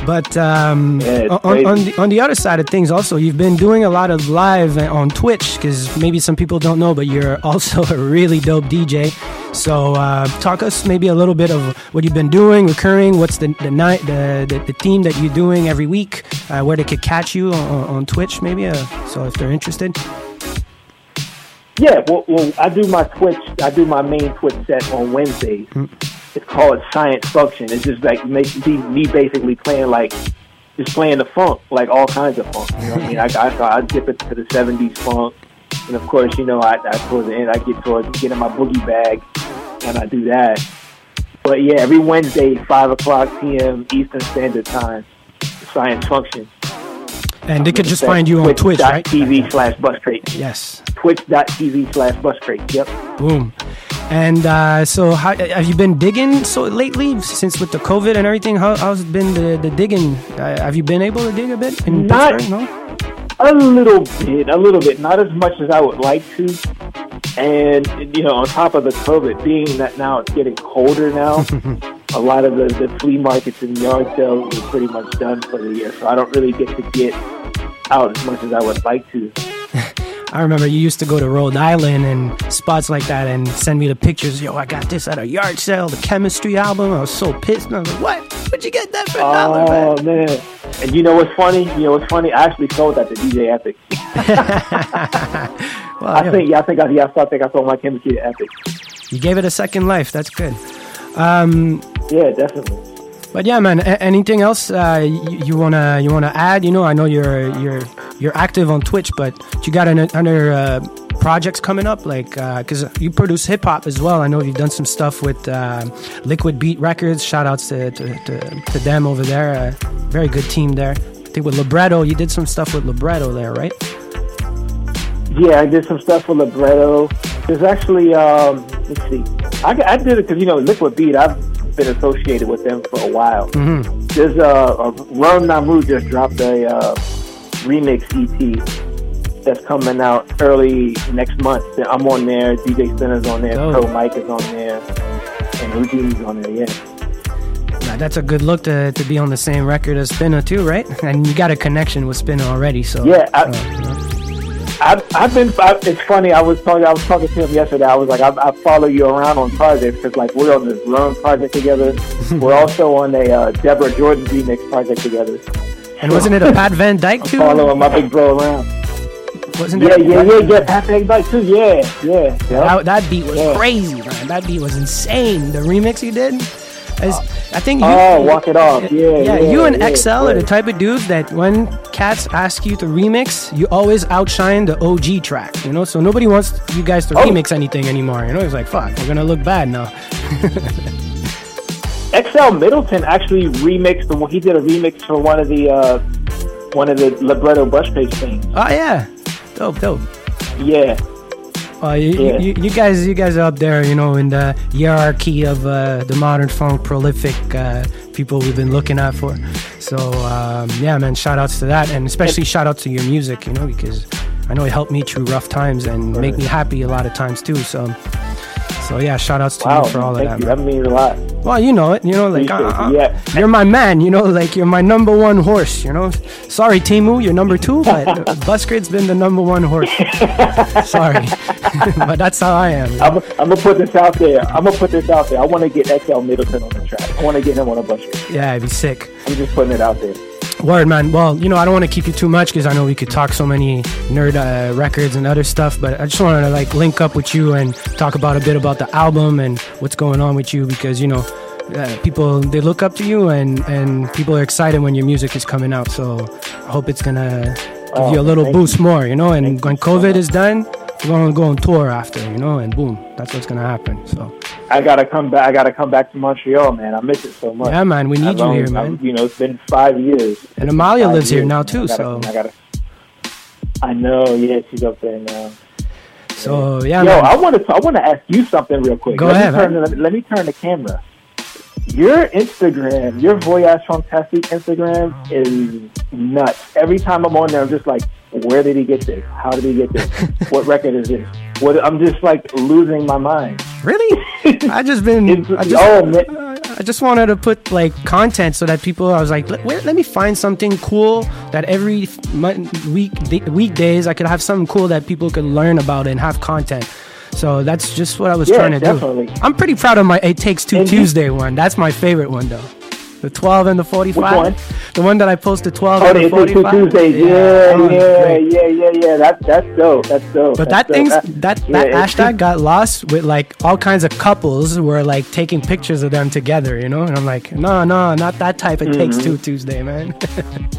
But um, Yeah, on, on the on the other side of things, also you've been doing a lot of live on Twitch because maybe some people don't know, but you're also a really dope DJ. So uh, talk us maybe a little bit of what you've been doing, recurring. What's the the night the, the, the theme that you're doing every week? Uh, where they could catch you on, on- Twitch, maybe. Uh, so if they're interested. Yeah, well, well, I do my Twitch. I do my main Twitch set on Wednesdays. It's called Science Function. It's just like make me, me basically playing like just playing the funk, like all kinds of funk. You know what I mean? I, I, I dip it to the '70s funk, and of course, you know, I, I towards the end I get towards getting my boogie bag, and I do that. But yeah, every Wednesday, five o'clock p.m. Eastern Standard Time, Science Function. And they could just find you on Twitch, right? TV slash Buscrate. Yes. Twitch.tv slash bus Buscrate. Yep. Boom. And uh, so, how, have you been digging so lately since with the COVID and everything? How, how's it been the, the digging? Uh, have you been able to dig a bit in Not- Pittsburgh? No. A little bit, a little bit, not as much as I would like to. And you know, on top of the COVID, being that now it's getting colder now, a lot of the, the flea markets and yard sales are pretty much done for the year. So I don't really get to get out as much as I would like to. I remember you used to go to Rhode Island and spots like that and send me the pictures. Yo, I got this at a yard sale, the chemistry album. I was so pissed. And I was like, what? Where'd you get that for a dollar, man? Oh man! And you know what's funny? You know what's funny? I actually sold that to DJ Epic. Well, I yeah. think, yeah, I think I, yeah, I think I sold my chemistry to Epic. You gave it a second life. That's good. Um, Yeah, definitely. But yeah, man. A- anything else uh, you, wanna you wanna add? You know, I know you're you're you're active on Twitch, but you got any other uh, projects coming up? Like, because you produce hip hop as well. I know you've done some stuff with uh, Liquid Beat Records. Shout outs to to, to, to them over there. Uh, very good team there. I think with Libretto, you did some stuff with Libretto there, right? Yeah, I did some stuff with Libretto. There's actually, um, let's see, I, I did it because you know Liquid Beat. I've been associated with them for a while. Mm-hmm. There's uh, a Rum Namu just dropped a uh, remix EP that's coming out early next month. I'm on there. DJ Spinner's on there. Pro Mike is on there, and Houdini's on there. Yeah. That's a good look to, to be on the same record as Spinner too, right? And you got a connection with Spinner already, so Yeah, I- uh, you know. I've, I've been. I, it's funny. I was talking. I was talking to him yesterday. I was like, I, I follow you around on projects because like we're on this Run project together. we're also on a uh, Deborah Jordan remix project together. And wasn't it a Pat Van Dyke too? Following my big bro around. Wasn't Yeah, it? yeah, yeah, yeah. Pat Van Dyke too. Yeah, yeah. yeah. That, that beat was Yeah. crazy, man. That beat was insane. The remix you did. Is, I think you. Oh, Walk It Off. Yeah, yeah. yeah, you and yeah, XL are the type of dudes that when cats ask you to remix, you always outshine the OG track. You know, so nobody wants you guys to Oh. remix anything anymore. You know, it's like fuck, we're gonna look bad now. XL Middleton actually remixed the. He did a remix for one of the uh, one of the libretto brush page things. Oh yeah, dope, dope. Yeah. Uh, you, Yeah. you, you guys, you guys are up there, you know, in the hierarchy of uh, the modern funk prolific uh, people we've been looking at for. So um, yeah, man, shout outs to that, and especially shout out to your music, you know, because I know it helped me through rough times and make me happy a lot of times too. So, so yeah, shout outs to Wow. you for all of that. you. man. That means a lot. Well, you know it, you know, like uh, uh, Yeah. you're my man, you know, like you're my number one horse, you know. Sorry, Timu, you're number two, but Busgrid's been the number one horse. Sorry, but that's how I am. I'm, I'm gonna put this out there. I'm gonna put this out there. I want to get XL Middleton on the track. I want to get him on a bus. Yeah, it'd be sick. I'm just putting it out there. Word, man. Well, you know, I don't want to keep you too much because I know we could talk so many nerd uh, records and other stuff, but I just wanted to like link up with you and talk about a bit about the album and what's going on with you because you know, uh, people they look up to you and and people are excited when your music is coming out. So I hope it's gonna give Oh, you a little boost more, you know. And when COVID is done, we're gonna go on tour after, you know, and boom, that's what's gonna happen. So I gotta come back. I gotta come back to Montreal, man. I miss it so much. Yeah, man, we need I've you here, man. I've- You know, it's been five years. and Amalia lives here years. now I too, gotta- so I gotta. I know. Yeah, she's up there now. so yeah, Yo, man. I want to. I want to ask you something real quick. Go let ahead, Me turn, let, let me turn the camera. your Instagram, your Voyage Fantastic Instagram is nuts. Every time I'm on there, I'm just like, where did he get this? How did he get this? what record is this? What? I'm just like losing my mind. Really? I just been. I just, oh man, uh, I just wanted to put like content so that people. I was like, let, where, let me find something cool that every week weekdays I could have something cool that people could learn about and have content. So that's just what I was Yeah, trying to definitely. do. I'm pretty proud of my It Takes Two And Tuesday one. That's my favorite one though. The 12 and the 45. one? The one that I posted 12 Oh, and the 45. Tuesdays. Yeah, that one's yeah, yeah, yeah, yeah. That that's dope. That's dope. But That's that thing's dope. that yeah, that hashtag got lost with like all kinds of couples were like taking pictures of them together, you know. And I'm like, no, no, not that type. It takes Mhm. two Tuesday, man.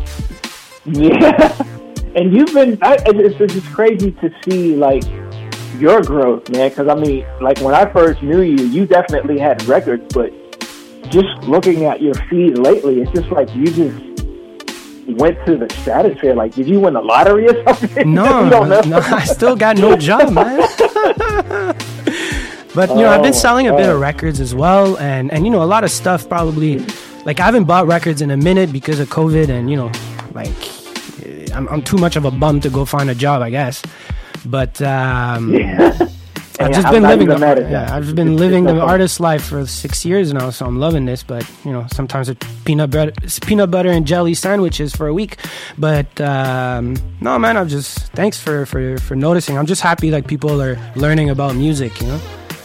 Yeah, and you've been. I, it's, it's just crazy to see like your growth, man. Because I mean, like when I first knew you, you definitely had records, but just looking at your feed lately, it's just like you just went to the stratosphere. Like, did you win the lottery or something? no, we don't know. no, I still got no job, man. but you know, I've Oh, been selling a bit oh. of records as well, and and you know, a lot of stuff probably. Like I haven't bought records in a minute because of COVID, and you know, like I'm, I'm too much of a bum to go find a job, I guess. But um, Yeah. I've just been living the mad yeah. I've been living the artist life for six years now, so I'm loving this. But you know, sometimes it's peanut butter, it's peanut butter and jelly sandwiches for a week. But um, no, man, I'm just thanks for for for noticing. I'm just happy like people are learning about music, you know.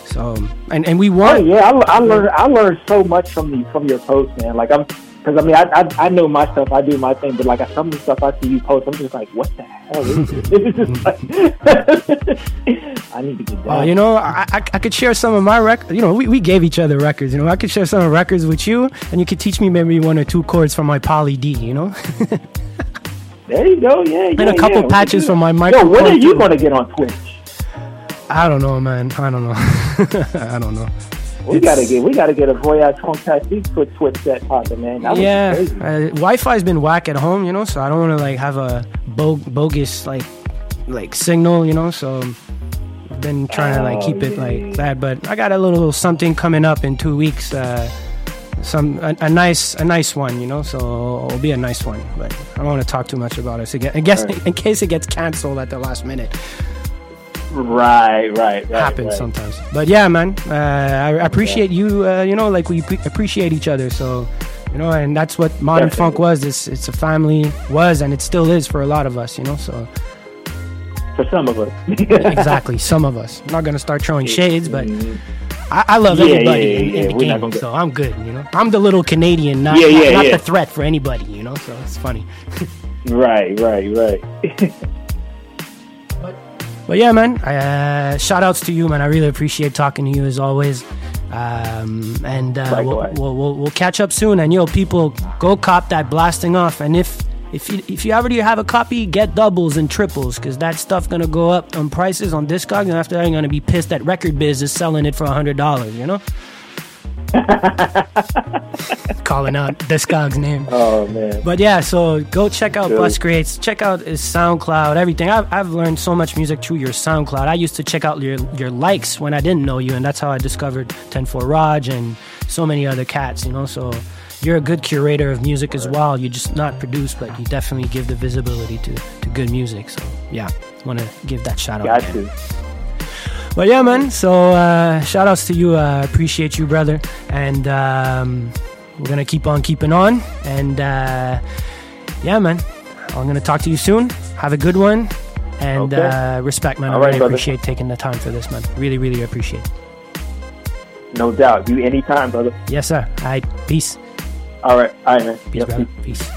So and and we Oh want yeah, I, I learned. I learned so much from the from your post, man. Like I'm, because I mean, I, I I know my stuff. I do my thing, but like some of the stuff I see you post, I'm just like, what the hell is this? It's just like, I need to get Uh, you know, I, I, I could share some of my records. You know, we, we gave each other records. You know, I could share some of records with you, and you could teach me maybe one or two chords from my Poly D. You know, there you go. Yeah, yeah. and a couple yeah. Patches from my microphone. Yo, when are you too. gonna get on Twitch? I don't know, man. I don't know. I don't know. We gotta get we gotta get a Voyage Fantastique Twitch Twitch set popping, man. That yeah, uh, Wi-Fi's been whack at home, you know, so I don't want to like have a bo- bogus like like signal, you know. So I've been trying to like Oh, keep it like yeah. that, but I got a little something coming up in two weeks. Uh, some a, a nice a nice one, you know. So it'll be a nice one, but I don't want to talk too much about it. So again, I guess Right. in case it gets canceled at the last minute. Right, right, right. happens right. sometimes. But yeah, man, uh, I appreciate you. Uh, you know, like we pre- appreciate each other. So, you know, and that's what modern Definitely. funk was. It's it's a family was, and it still is for a lot of us. You know, so For some of us. exactly, some of us. I'm not gonna start throwing shades, but I, I love Yeah, yeah, everybody yeah, in, in yeah, the game, so I'm good. You know, I'm the little Canadian, not Yeah, not, not yeah. the threat for anybody. You know, so it's funny. right, right, right. But yeah, man, uh, shout outs to you, man. I really appreciate talking to you as always. Um, and uh, we'll, we'll, we'll, we'll catch up soon. And yo, people, go cop that blasting off. And if if you, if you already have a copy, get doubles and triples because that stuff gonna go up on prices on Discogs, and after that, you're gonna be pissed that Record Biz is selling it for a hundred dollars. You know, calling out this Discogs name. oh man. But yeah, so go check out. Bus Creates. Check out his SoundCloud, everything. I've, I've learned so much music through your SoundCloud. I used to check out your your likes when I didn't know you, and that's how I discovered 104 Raj and so many other cats, you know. So you're a good curator of music as well. You just not produce, but you definitely give the visibility to, to good music. So yeah, want to give that shout out. Got again. to. But yeah, man. So uh, shout outs to you. I uh, appreciate you, brother. And um, we're gonna keep on keeping on. And uh, yeah, man. I'm gonna talk to you soon. Have a good one. And Okay. uh, respect, man. All I right, really brother. appreciate taking the time for this, man. Really, really appreciate. it. No doubt. You anytime, brother. Yes, sir. All right. Peace. All right, all right, man. Peace, Yep, brother. Peace.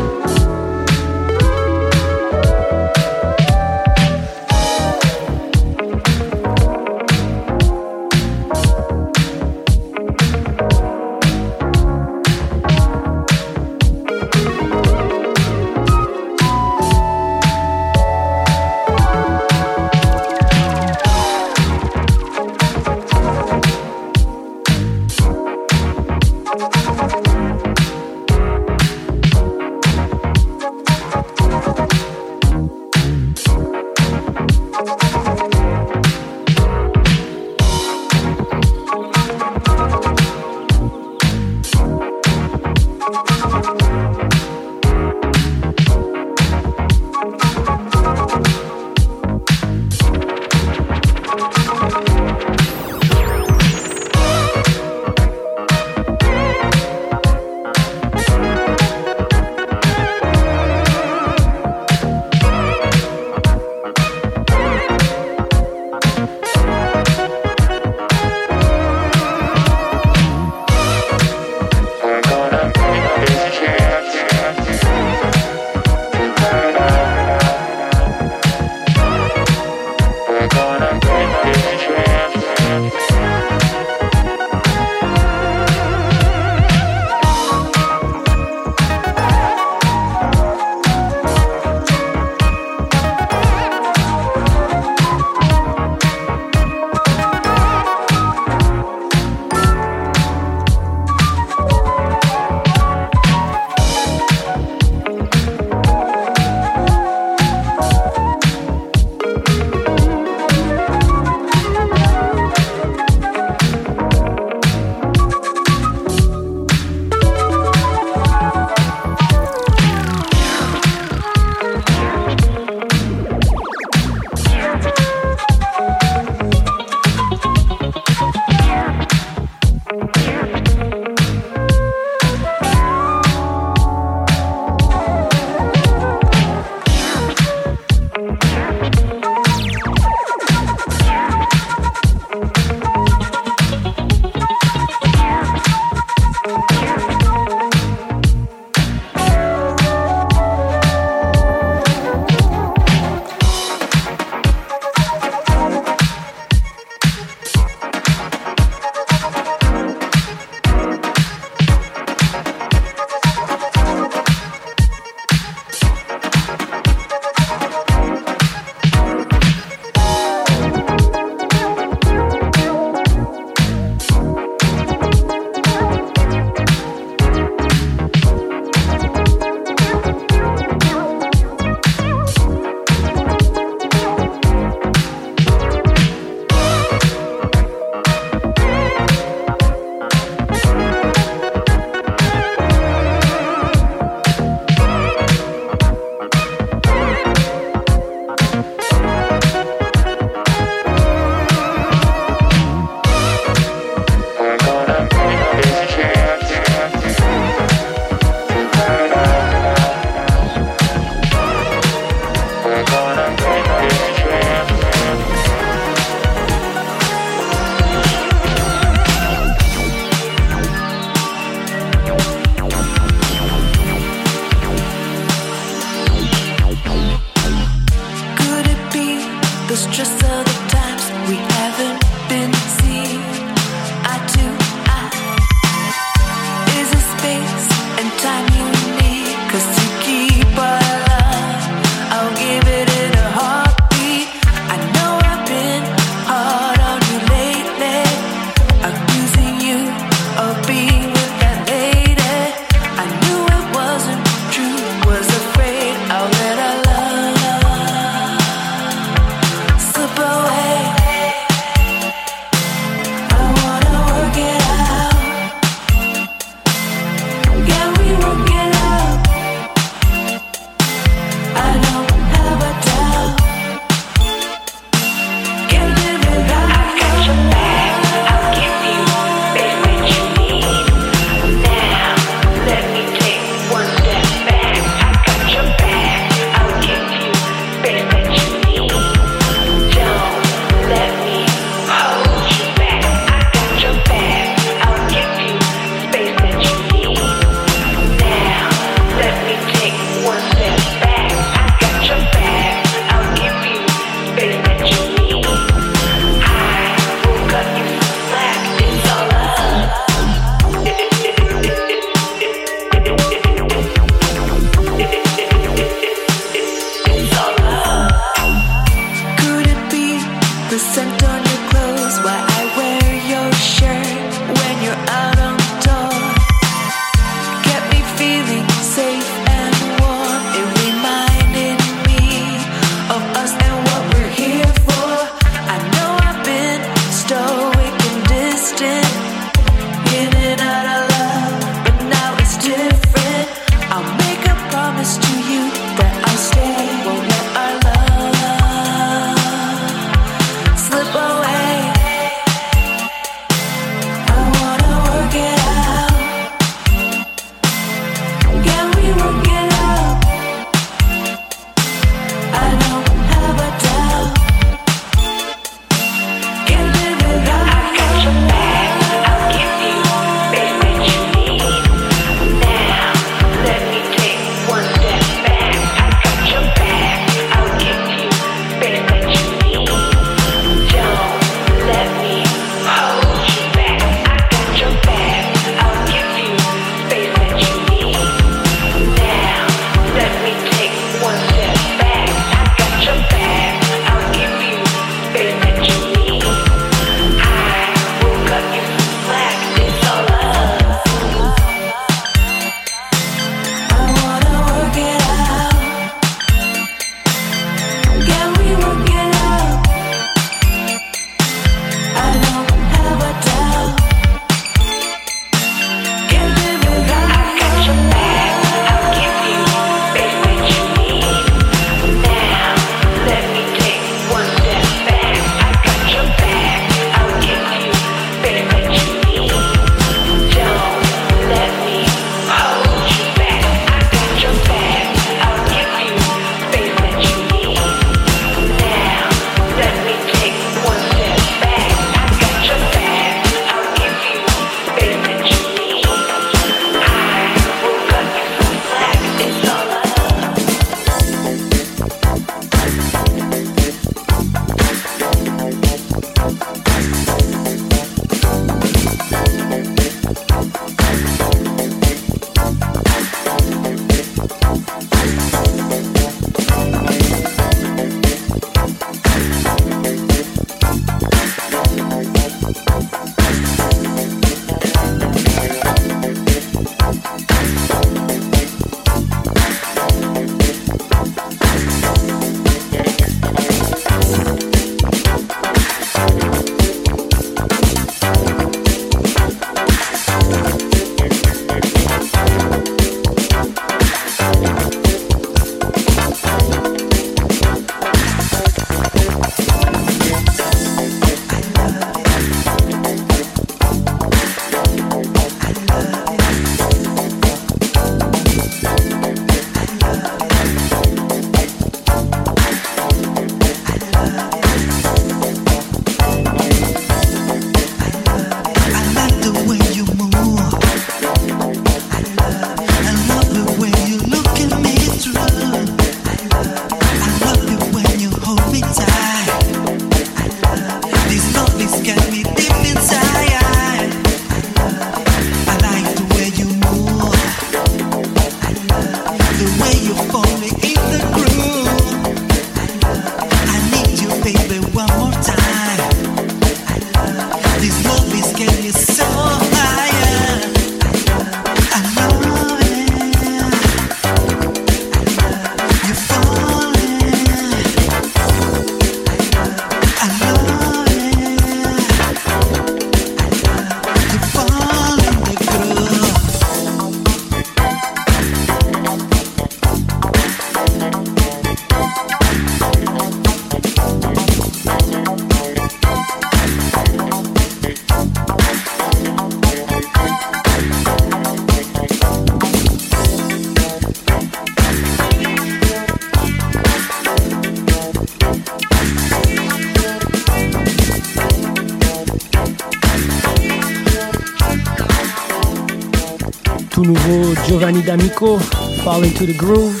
nouveau Giovanni D'Amico, Fall into the Groove.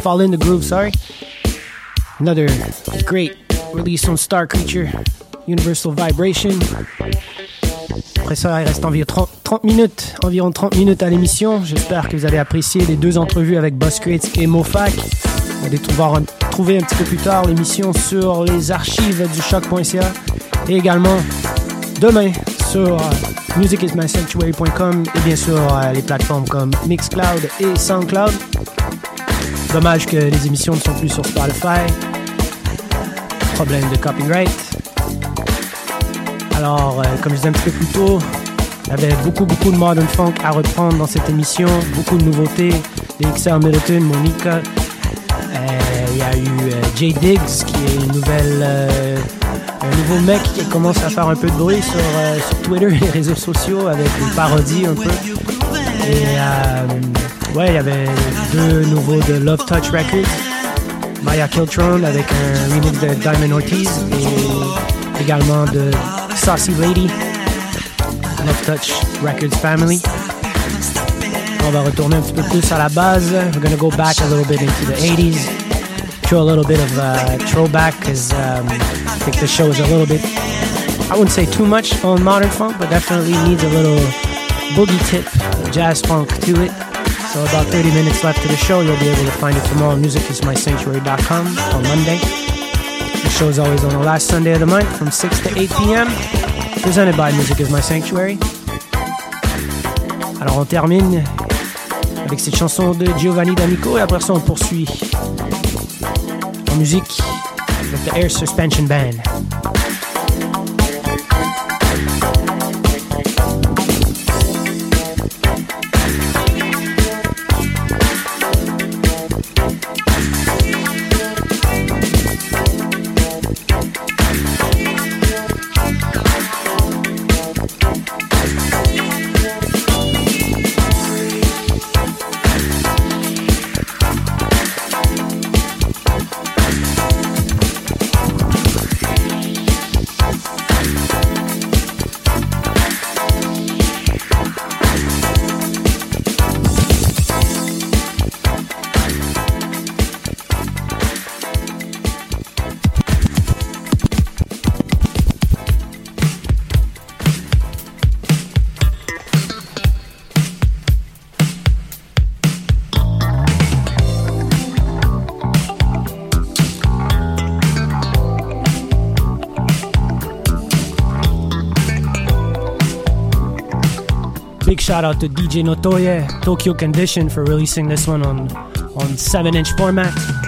Fall in the Groove, sorry. Another great release on Star Creature, Universal Vibration. Après ça, il reste environ 30, minutes, environ 30 minutes à l'émission. J'espère que vous avez apprécié les deux entrevues avec Boss et Mofac. Vous allez pouvoir trouver un petit peu plus tard l'émission sur les archives du choc.ca et également demain sur musicismysanctuary.com et bien sûr euh, les plateformes comme Mixcloud et Soundcloud. Dommage que les émissions ne sont plus sur Spotify. Problème de copyright. Alors, euh, comme je disais un petit peu plus tôt, il y avait beaucoup, beaucoup de modern funk à reprendre dans cette émission. Beaucoup de nouveautés. Des XR Middleton, Monica. Euh, Il y a eu Jay Diggs, qui est une nouvelle, nouveau mec qui commence à faire un peu de bruit sur, euh, sur Twitter et les réseaux sociaux avec des parodies un peu. Et euh, ouais, il y avait deux nouveaux de Love Touch Records. Maya Kiltron avec un remix de Diamond Ortiz et également de Saucy Lady, Love Touch Records Family. On va retourner un petit peu plus à la base. We're gonna go back a little bit into the 80s. Show a little bit of uh, throwback because um, I think the show is a little bit, I wouldn't say too much on modern funk, but definitely needs a little boogie tip, jazz funk to it. So about 30 minutes left to the show. You'll be able to find it tomorrow on musicismysanctuary.com on Monday. The show is always on the last Sunday of the month from 6 to 8 p.m. Presented by Music is My Sanctuary. Alors on termine avec cette chanson de Giovanni D'Amico et après ça on poursuit en musique avec the Air Suspension Band. Shout out to DJ Notoye, Tokyo Condition for releasing this one on on 7 inch format.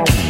Podcast.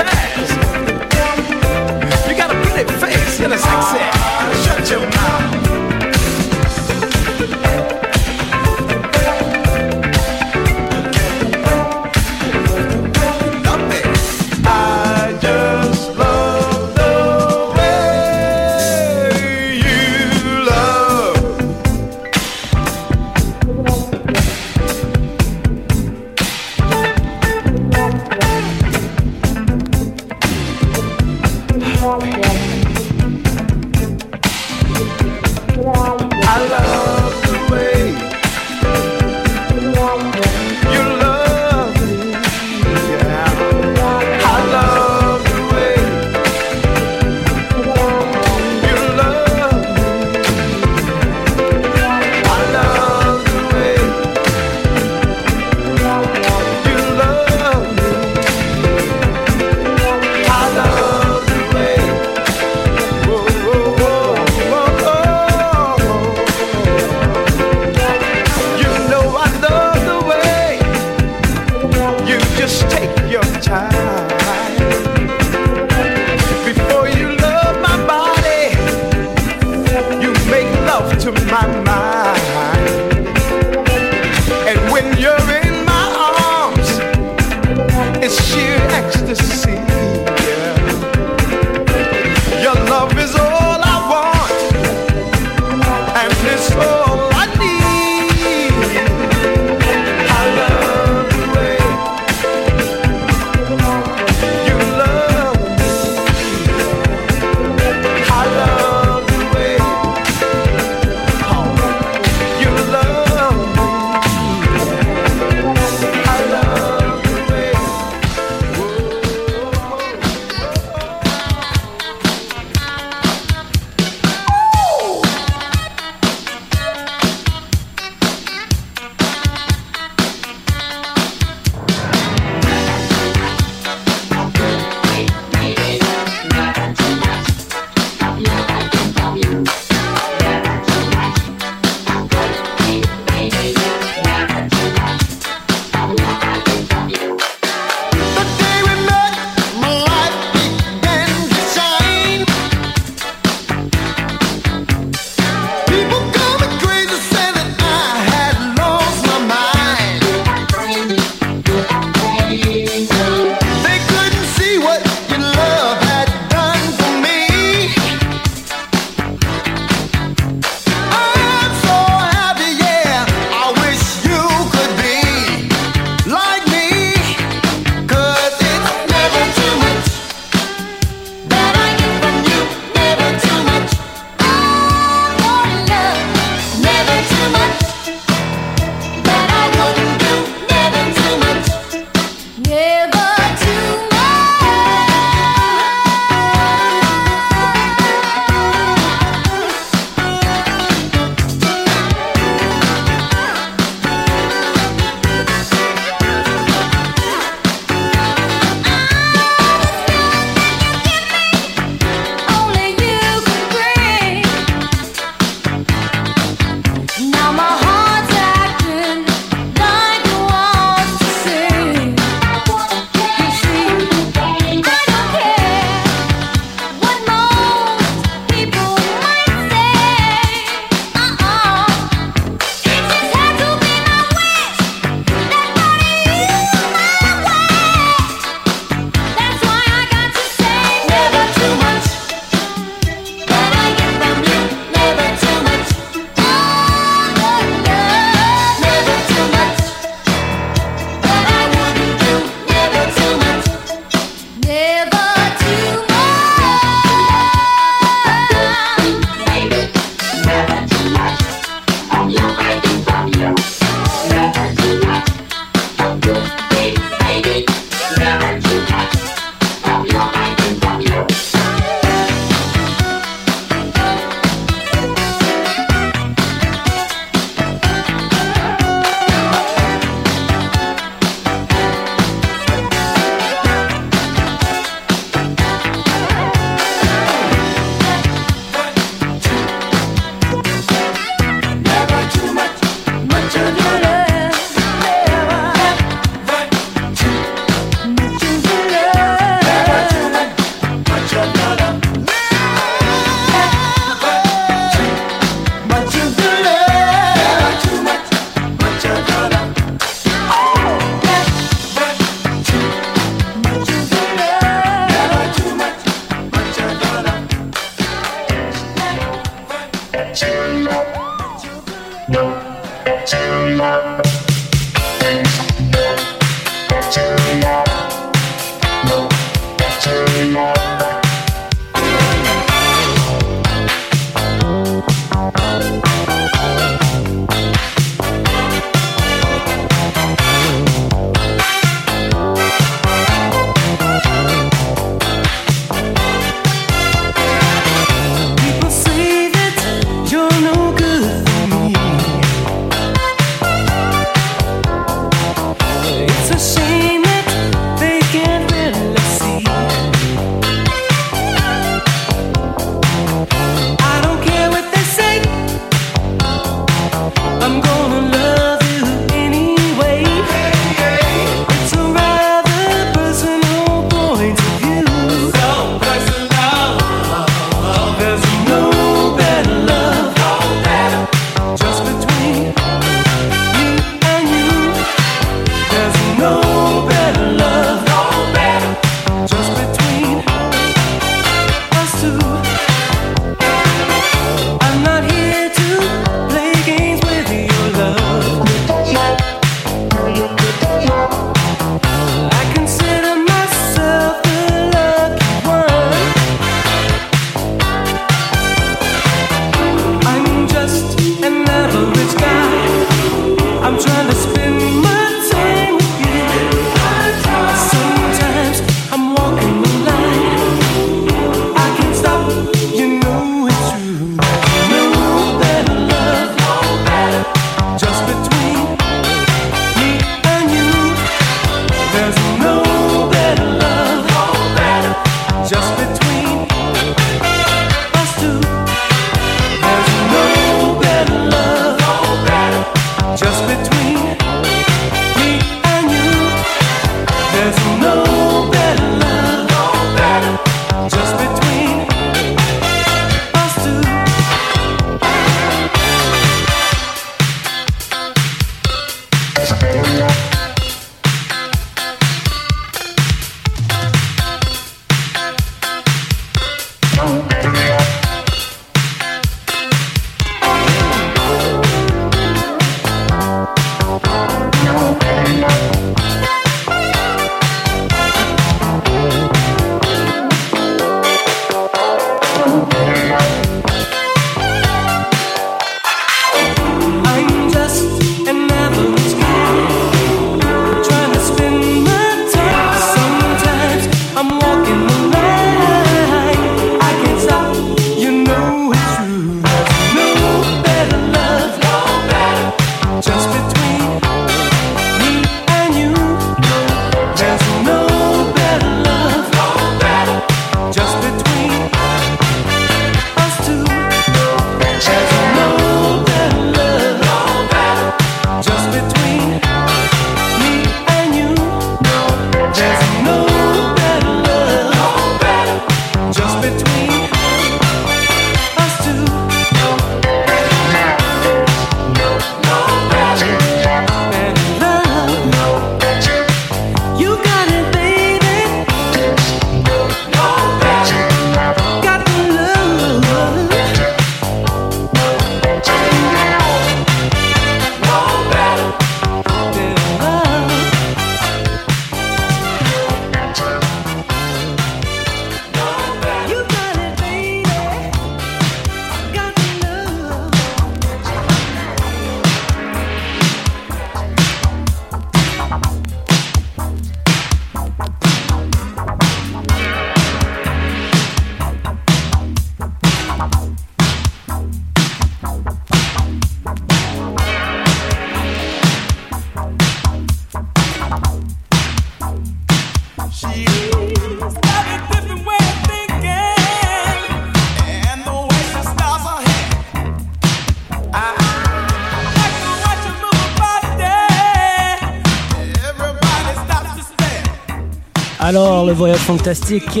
Le voyage fantastique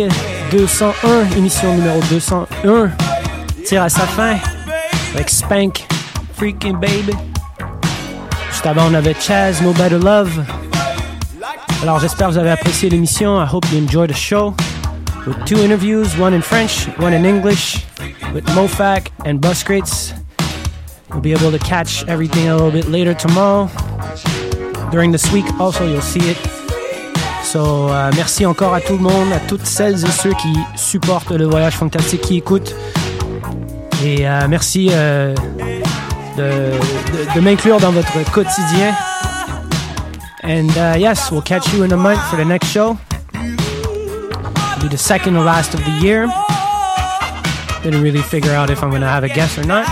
201, émission numéro 201, tire à sa fin avec Spank, Freaking Baby. Juste avant, on avait Chaz, No Better Love. Alors, j'espère que vous avez apprécié l'émission. I hope you enjoyed the show. With two interviews, one in French, one in English, with Mofac and Buscrates. You'll be able to catch everything a little bit later tomorrow. During this week, also, you'll see it. So, euh, merci encore à tout le monde, à toutes celles et ceux qui supportent le voyage fantastique, qui écoutent. Et euh, merci euh, de, de- de m'inclure dans votre quotidien. And uh, yes, we'll catch you in a month for the next show. Be the second to last of the year. Didn't really figure out if I'm going to have a guest or not.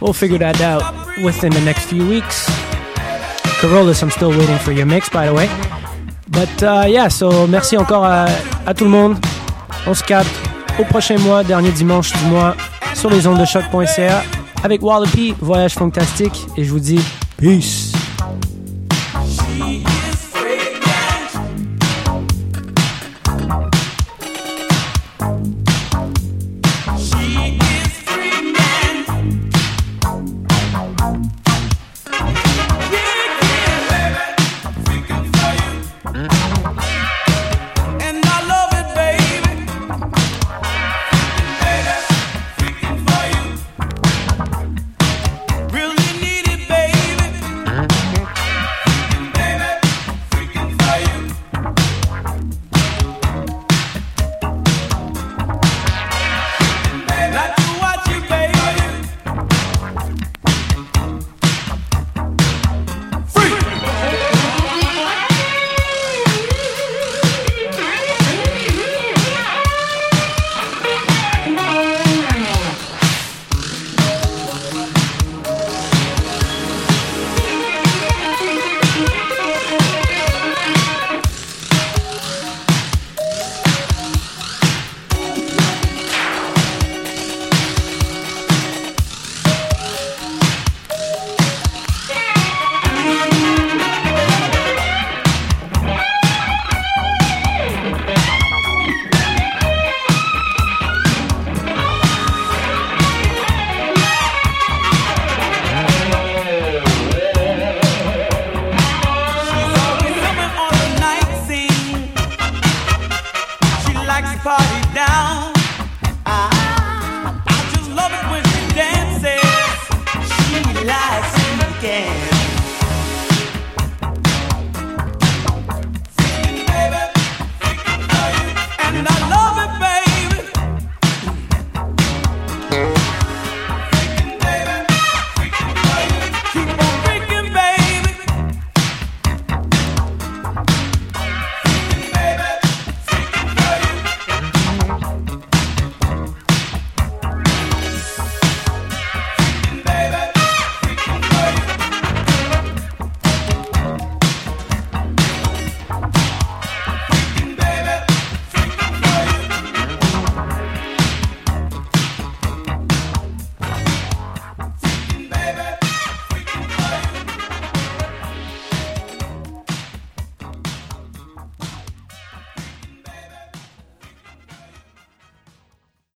We'll figure that out within the next few weeks. Carolus, I'm still waiting for your mix, by the way. But uh, yeah, so merci encore à, tout le monde. On se capte au prochain mois, dernier dimanche du mois, sur les ondes de choc.ca avec Wallopy, Voyage Fantastique. Et je vous dis peace.